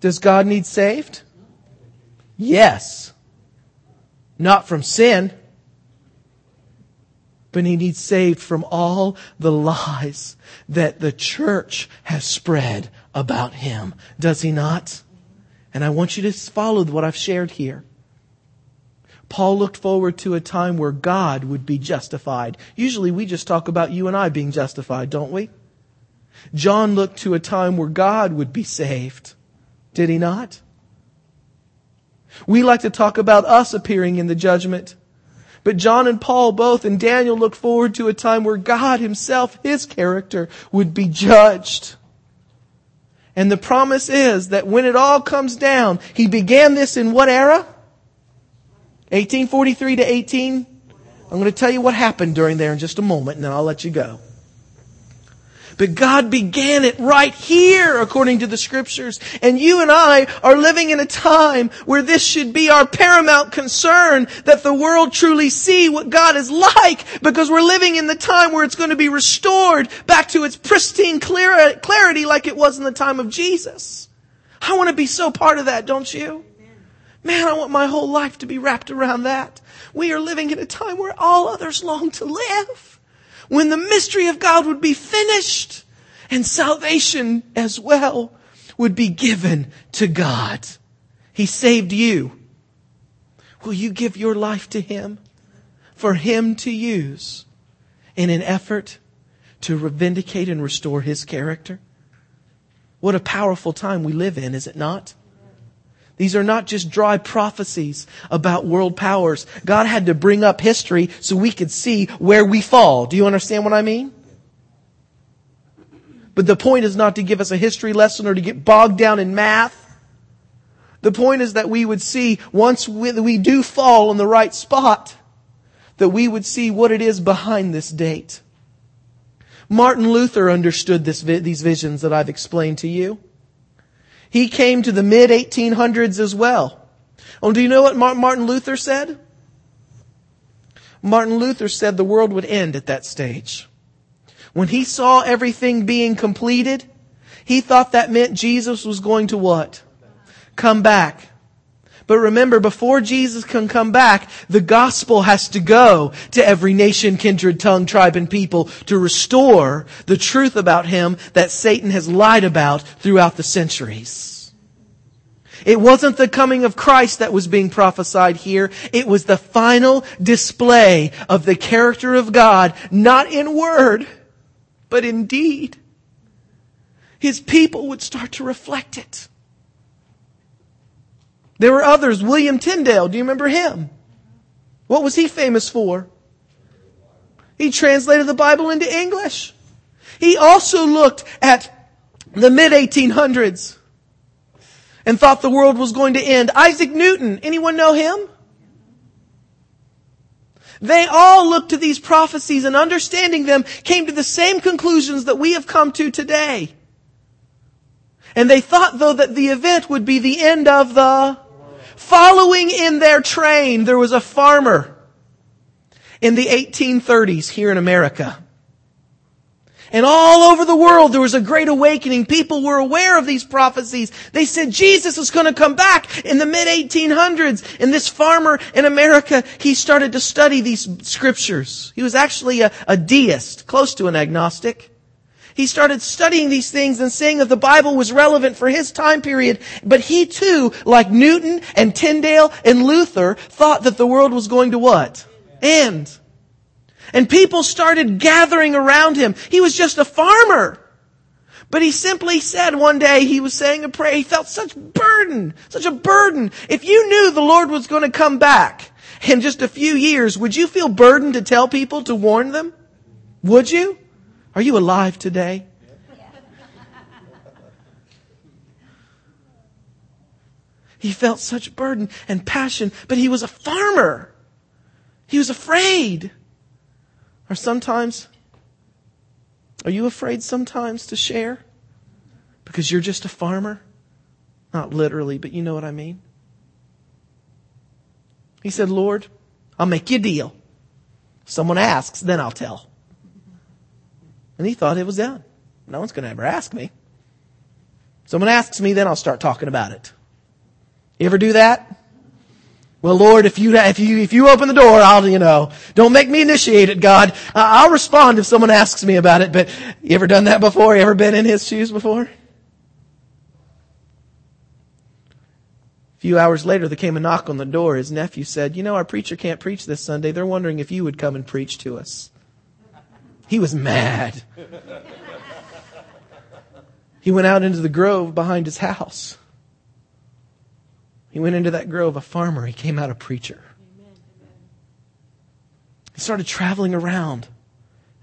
Does God need saved? Yes. Not from sin, but he needs saved from all the lies that the church has spread about him. Does he not? And I want you to follow what I've shared here. Paul looked forward to a time where God would be justified. Usually we just talk about you and I being justified, don't we? John looked to a time where God would be saved. Did he not? We like to talk about us appearing in the judgment. But John and Paul both and Daniel look forward to a time where God himself, his character, would be judged. And the promise is that when it all comes down, he began this in what era? 1843 to 18. I'm going to tell you what happened during there in just a moment and then I'll let you go. But God began it right here according to the scriptures. And you and I are living in a time where this should be our paramount concern that the world truly see what God is like because we're living in the time where it's going to be restored back to its pristine clarity like it was in the time of Jesus. I want to be so part of that, don't you? Man, I want my whole life to be wrapped around that. We are living in a time where all others long to live. When the mystery of God would be finished and salvation as well would be given to God. He saved you. Will you give your life to Him for Him to use in an effort to vindicate and restore His character? What a powerful time we live in, is it not? These are not just dry prophecies about world powers. God had to bring up history so we could see where we fall. Do you understand what I mean? But the point is not to give us a history lesson or to get bogged down in math. The point is that we would see once we, we do fall in the right spot, that we would see what it is behind this date. Martin Luther understood this, these visions that I've explained to you. He came to the mid 1800s as well. Oh, do you know what Martin Luther said? Martin Luther said the world would end at that stage. When he saw everything being completed, he thought that meant Jesus was going to what? Come back. But remember, before Jesus can come back, the gospel has to go to every nation, kindred, tongue, tribe, and people to restore the truth about him that Satan has lied about throughout the centuries. It wasn't the coming of Christ that was being prophesied here. It was the final display of the character of God, not in word, but in deed. His people would start to reflect it. There were others. William Tyndale, do you remember him? What was he famous for? He translated the Bible into English. He also looked at the mid 1800s and thought the world was going to end. Isaac Newton, anyone know him? They all looked to these prophecies and understanding them came to the same conclusions that we have come to today. And they thought though that the event would be the end of the Following in their train, there was a farmer in the 1830s here in America. And all over the world, there was a great awakening. People were aware of these prophecies. They said Jesus was going to come back in the mid 1800s. And this farmer in America, he started to study these scriptures. He was actually a, a deist, close to an agnostic. He started studying these things and saying that the Bible was relevant for his time period. But he too, like Newton and Tyndale and Luther, thought that the world was going to what? End. And people started gathering around him. He was just a farmer. But he simply said one day he was saying a prayer. He felt such burden, such a burden. If you knew the Lord was going to come back in just a few years, would you feel burdened to tell people to warn them? Would you? Are you alive today? He felt such burden and passion, but he was a farmer. He was afraid. Or sometimes, are you afraid sometimes to share? Because you're just a farmer? Not literally, but you know what I mean. He said, Lord, I'll make you a deal. Someone asks, then I'll tell. And he thought it was done. No one's going to ever ask me. Someone asks me, then I'll start talking about it. You ever do that? Well, Lord, if you, if you, if you open the door, I'll, you know, don't make me initiate it, God. I'll respond if someone asks me about it, but you ever done that before? You ever been in his shoes before? A few hours later, there came a knock on the door. His nephew said, you know, our preacher can't preach this Sunday. They're wondering if you would come and preach to us. He was mad. he went out into the grove behind his house. He went into that grove a farmer. He came out a preacher. He started traveling around.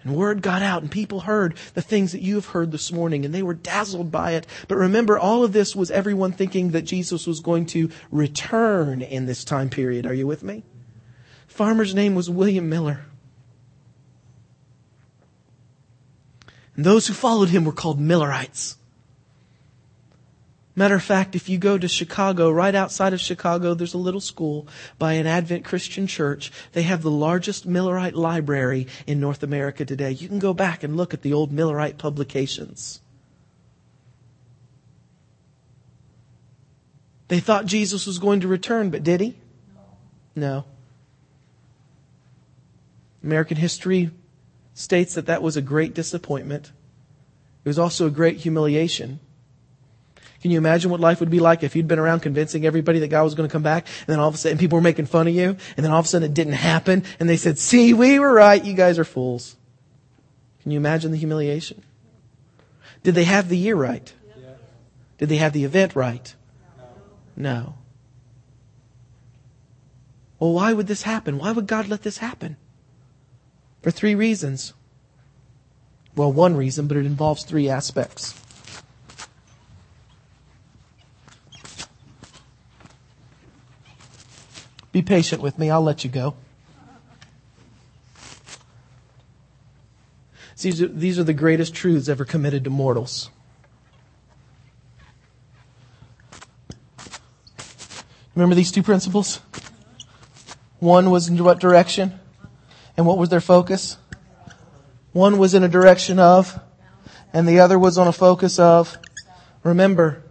And word got out and people heard the things that you have heard this morning and they were dazzled by it. But remember, all of this was everyone thinking that Jesus was going to return in this time period. Are you with me? Farmer's name was William Miller. And those who followed him were called Millerites. Matter of fact, if you go to Chicago, right outside of Chicago, there's a little school by an Advent Christian church. They have the largest Millerite library in North America today. You can go back and look at the old Millerite publications. They thought Jesus was going to return, but did he? No. American history states that that was a great disappointment. It was also a great humiliation. Can you imagine what life would be like if you'd been around convincing everybody that God was going to come back and then all of a sudden people were making fun of you and then all of a sudden it didn't happen and they said, see, we were right. You guys are fools. Can you imagine the humiliation? Did they have the year right? Did they have the event right? No. Well, why would this happen? Why would God let this happen? For three reasons. Well, one reason, but it involves three aspects. Be patient with me. I'll let you go. These are, these are the greatest truths ever committed to mortals. Remember these two principles? One was in what direction? And what was their focus? One was in a direction of, and the other was on a focus of. Remember,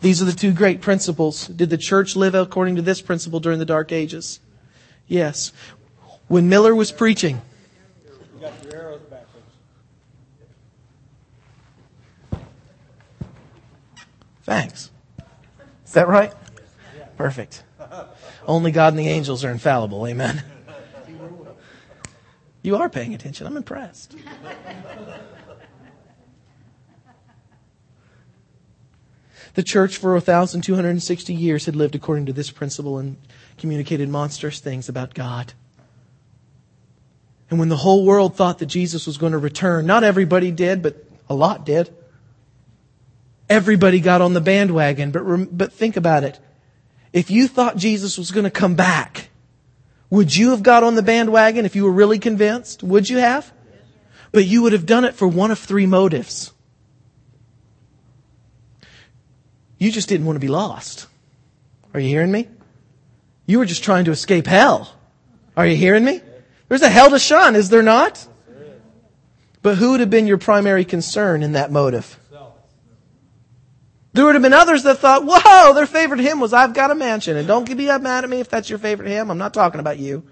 these are the two great principles. Did the church live according to this principle during the Dark Ages? Yes. When Miller was preaching, Thanks. Is that right? Perfect. Only God and the angels are infallible. Amen. You are paying attention. I'm impressed. The church for 1,260 years had lived according to this principle and communicated monstrous things about God. And when the whole world thought that Jesus was going to return, not everybody did, but a lot did. Everybody got on the bandwagon, but, but think about it. If you thought Jesus was going to come back, would you have got on the bandwagon if you were really convinced? Would you have? But you would have done it for one of three motives. You just didn't want to be lost. Are you hearing me? You were just trying to escape hell. Are you hearing me? There's a hell to shun, is there not? But who would have been your primary concern in that motive? There would have been others that thought, whoa, their favorite hymn was I've Got a Mansion. And don't be mad at me if that's your favorite hymn. I'm not talking about you.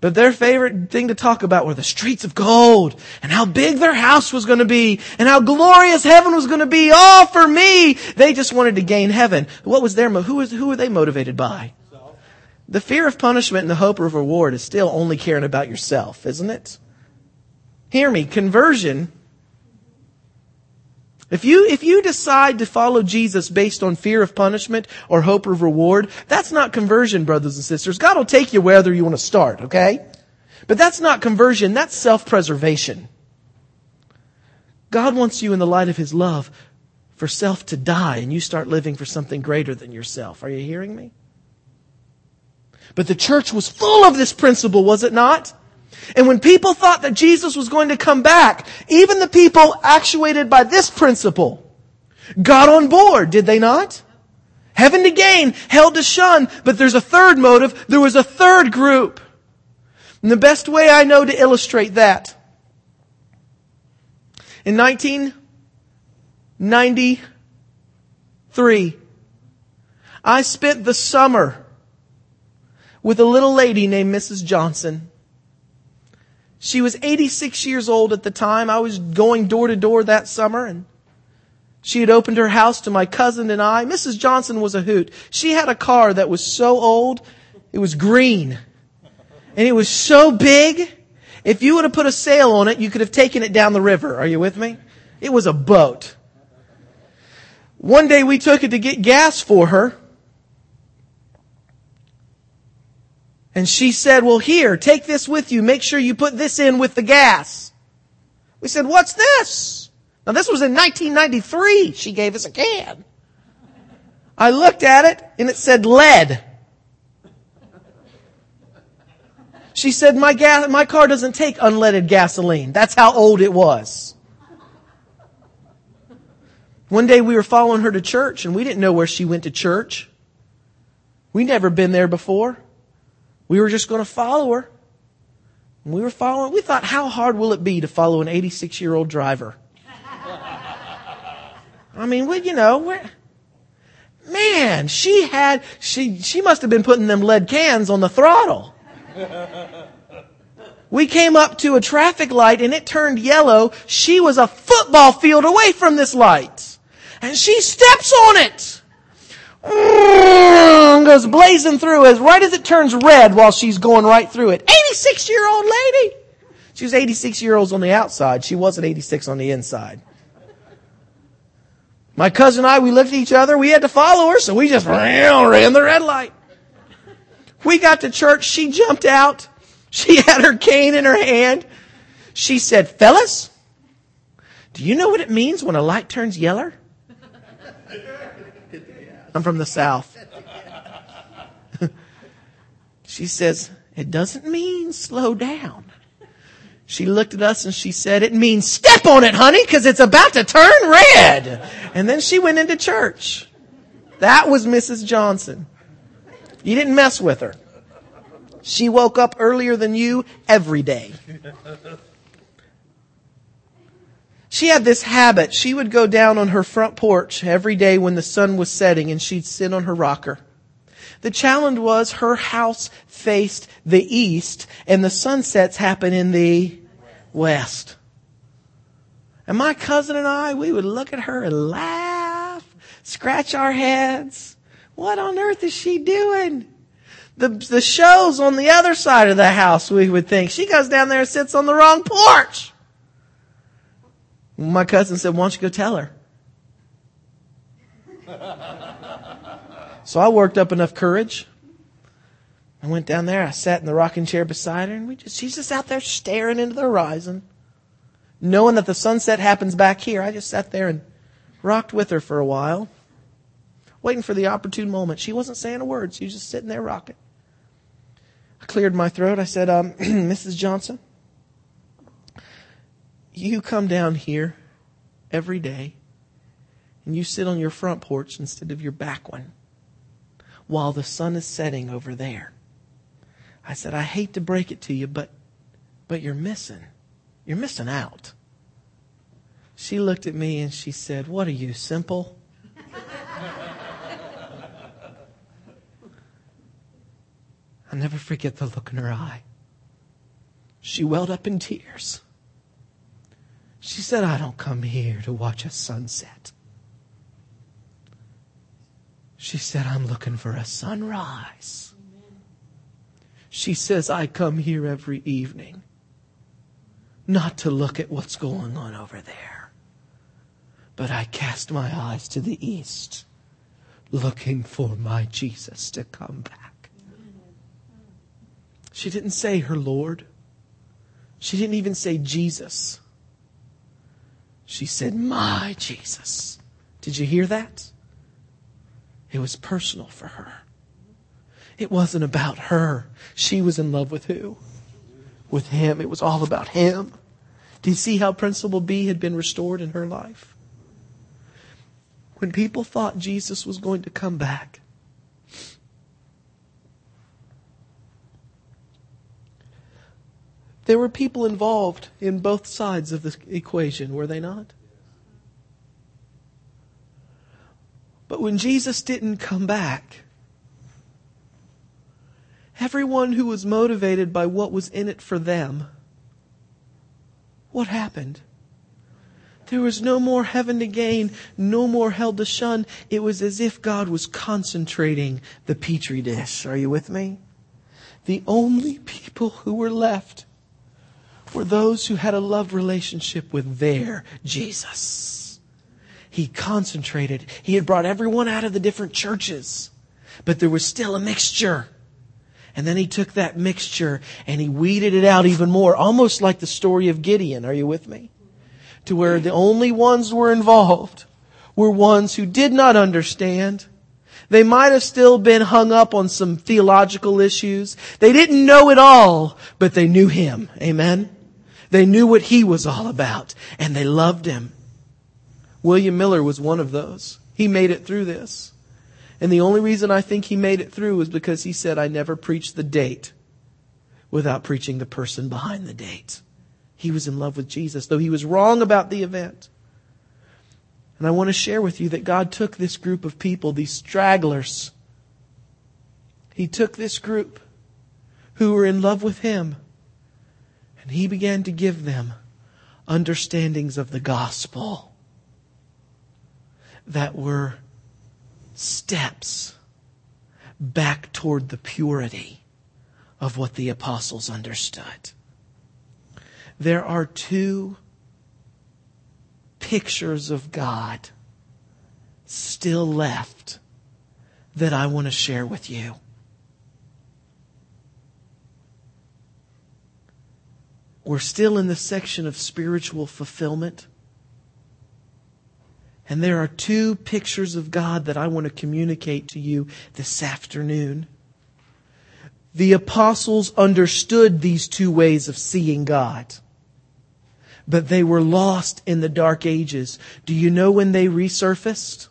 But their favorite thing to talk about were the streets of gold and how big their house was going to be and how glorious heaven was going to be all for me. They just wanted to gain heaven. What was their, who was, who were they motivated by? The fear of punishment and the hope of reward is still only caring about yourself, isn't it? Hear me. Conversion If you, if you decide to follow Jesus based on fear of punishment or hope of reward, that's not conversion, brothers and sisters. God will take you wherever you want to start, okay? But that's not conversion, that's self-preservation. God wants you in the light of His love for self to die and you start living for something greater than yourself. Are you hearing me? But the church was full of this principle, was it not? And when people thought that Jesus was going to come back, even the people actuated by this principle got on board, did they not? Heaven to gain, hell to shun, but there's a third motive. There was a third group. And the best way I know to illustrate that, in 1993, I spent the summer with a little lady named Mrs. Johnson. She was 86 years old at the time. I was going door to door that summer and she had opened her house to my cousin and I. Mrs. Johnson was a hoot. She had a car that was so old, it was green. And it was so big, if you would have put a sail on it, you could have taken it down the river. Are you with me? It was a boat. One day we took it to get gas for her. And she said, well here, take this with you. Make sure you put this in with the gas. We said, what's this? Now this was in 1993. She gave us a can. I looked at it and it said lead. She said, my gas, my car doesn't take unleaded gasoline. That's how old it was. One day we were following her to church and we didn't know where she went to church. We'd never been there before. We were just going to follow her. And we were following, we thought, how hard will it be to follow an 86 year old driver? I mean, well, you know, man, she had, she, she must have been putting them lead cans on the throttle. We came up to a traffic light and it turned yellow. She was a football field away from this light. And she steps on it goes blazing through as right as it turns red while she's going right through it. 86 year old lady. She was 86 year olds on the outside. She wasn't 86 on the inside. My cousin and I, we looked at each other. We had to follow her, so we just ran the red light. We got to church. She jumped out. She had her cane in her hand. She said, fellas, do you know what it means when a light turns yellow? I'm from the South. she says, it doesn't mean slow down. She looked at us and she said, it means step on it, honey, cause it's about to turn red. And then she went into church. That was Mrs. Johnson. You didn't mess with her. She woke up earlier than you every day. She had this habit. She would go down on her front porch every day when the sun was setting and she'd sit on her rocker. The challenge was her house faced the east and the sunsets happen in the west. And my cousin and I, we would look at her and laugh, scratch our heads. What on earth is she doing? The, the show's on the other side of the house, we would think. She goes down there and sits on the wrong porch. My cousin said, why don't you go tell her? so I worked up enough courage. I went down there, I sat in the rocking chair beside her, and we just, she's just out there staring into the horizon. Knowing that the sunset happens back here, I just sat there and rocked with her for a while, waiting for the opportune moment. She wasn't saying a word, she was just sitting there rocking. I cleared my throat. I said, um, Mrs. Johnson, you come down here every day and you sit on your front porch instead of your back one while the sun is setting over there. I said, I hate to break it to you, but, but you're missing. You're missing out. She looked at me and she said, What are you, simple? I'll never forget the look in her eye. She welled up in tears. She said, I don't come here to watch a sunset. She said, I'm looking for a sunrise. She says, I come here every evening not to look at what's going on over there, but I cast my eyes to the east, looking for my Jesus to come back. She didn't say her Lord. She didn't even say Jesus. She said, My Jesus. Did you hear that? It was personal for her. It wasn't about her. She was in love with who? With him. It was all about him. Do you see how Principle B had been restored in her life? When people thought Jesus was going to come back, there were people involved in both sides of the equation, were they not? But when Jesus didn't come back, everyone who was motivated by what was in it for them what happened? There was no more heaven to gain, no more hell to shun. It was as if God was concentrating the petri dish. Are you with me? The only people who were left were those who had a love relationship with their Jesus. He concentrated. He had brought everyone out of the different churches, but there was still a mixture. And then he took that mixture and he weeded it out even more, almost like the story of Gideon. Are you with me? To where the only ones who were involved were ones who did not understand. They might have still been hung up on some theological issues. They didn't know it all, but they knew him. Amen. They knew what he was all about and they loved him. William Miller was one of those. He made it through this. And the only reason I think he made it through was because he said, I never preached the date without preaching the person behind the date. He was in love with Jesus, though he was wrong about the event. And I want to share with you that God took this group of people, these stragglers, He took this group who were in love with Him, and He began to give them understandings of the gospel that were steps back toward the purity of what the apostles understood. There are two pictures of God still left that I want to share with you. We're still in the section of spiritual fulfillment. And there are two pictures of God that I want to communicate to you this afternoon. The apostles understood these two ways of seeing God, but they were lost in the dark ages. Do you know when they resurfaced?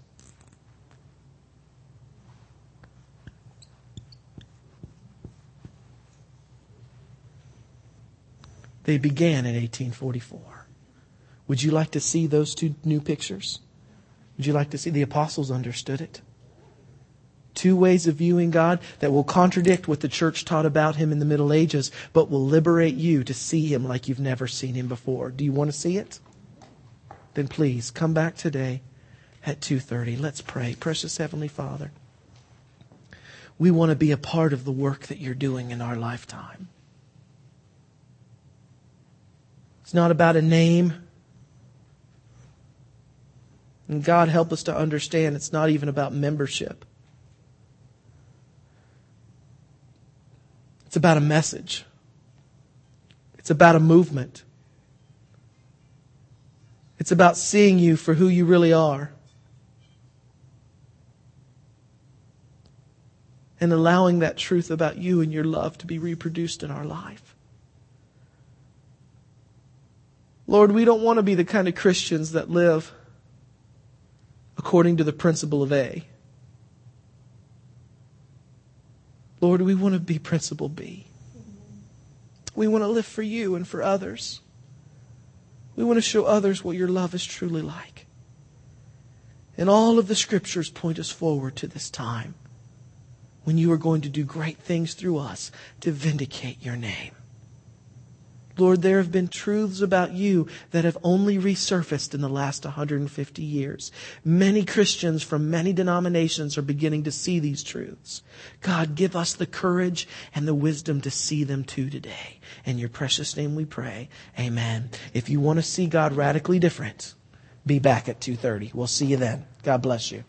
They began in 1844. Would you like to see those two new pictures? Would you like to see? The apostles understood it. Two ways of viewing God that will contradict what the church taught about him in the Middle Ages, but will liberate you to see him like you've never seen him before. Do you want to see it? Then please come back today at 2:30. Let's pray. Precious heavenly Father, we want to be a part of the work that you're doing in our lifetime. It's not about a name. And God help us to understand it's not even about membership. It's about a message. It's about a movement. It's about seeing you for who you really are. And allowing that truth about you and your love to be reproduced in our life. Lord, we don't want to be the kind of Christians that live according to the principle of A. Lord, we want to be principle B. We want to live for you and for others. We want to show others what your love is truly like. And all of the scriptures point us forward to this time when you are going to do great things through us to vindicate your name. Lord, there have been truths about you that have only resurfaced in the last 150 years. Many Christians from many denominations are beginning to see these truths. God, give us the courage and the wisdom to see them too today. In your precious name we pray. Amen. If you want to see God radically different, be back at 2.30. We'll see you then. God bless you.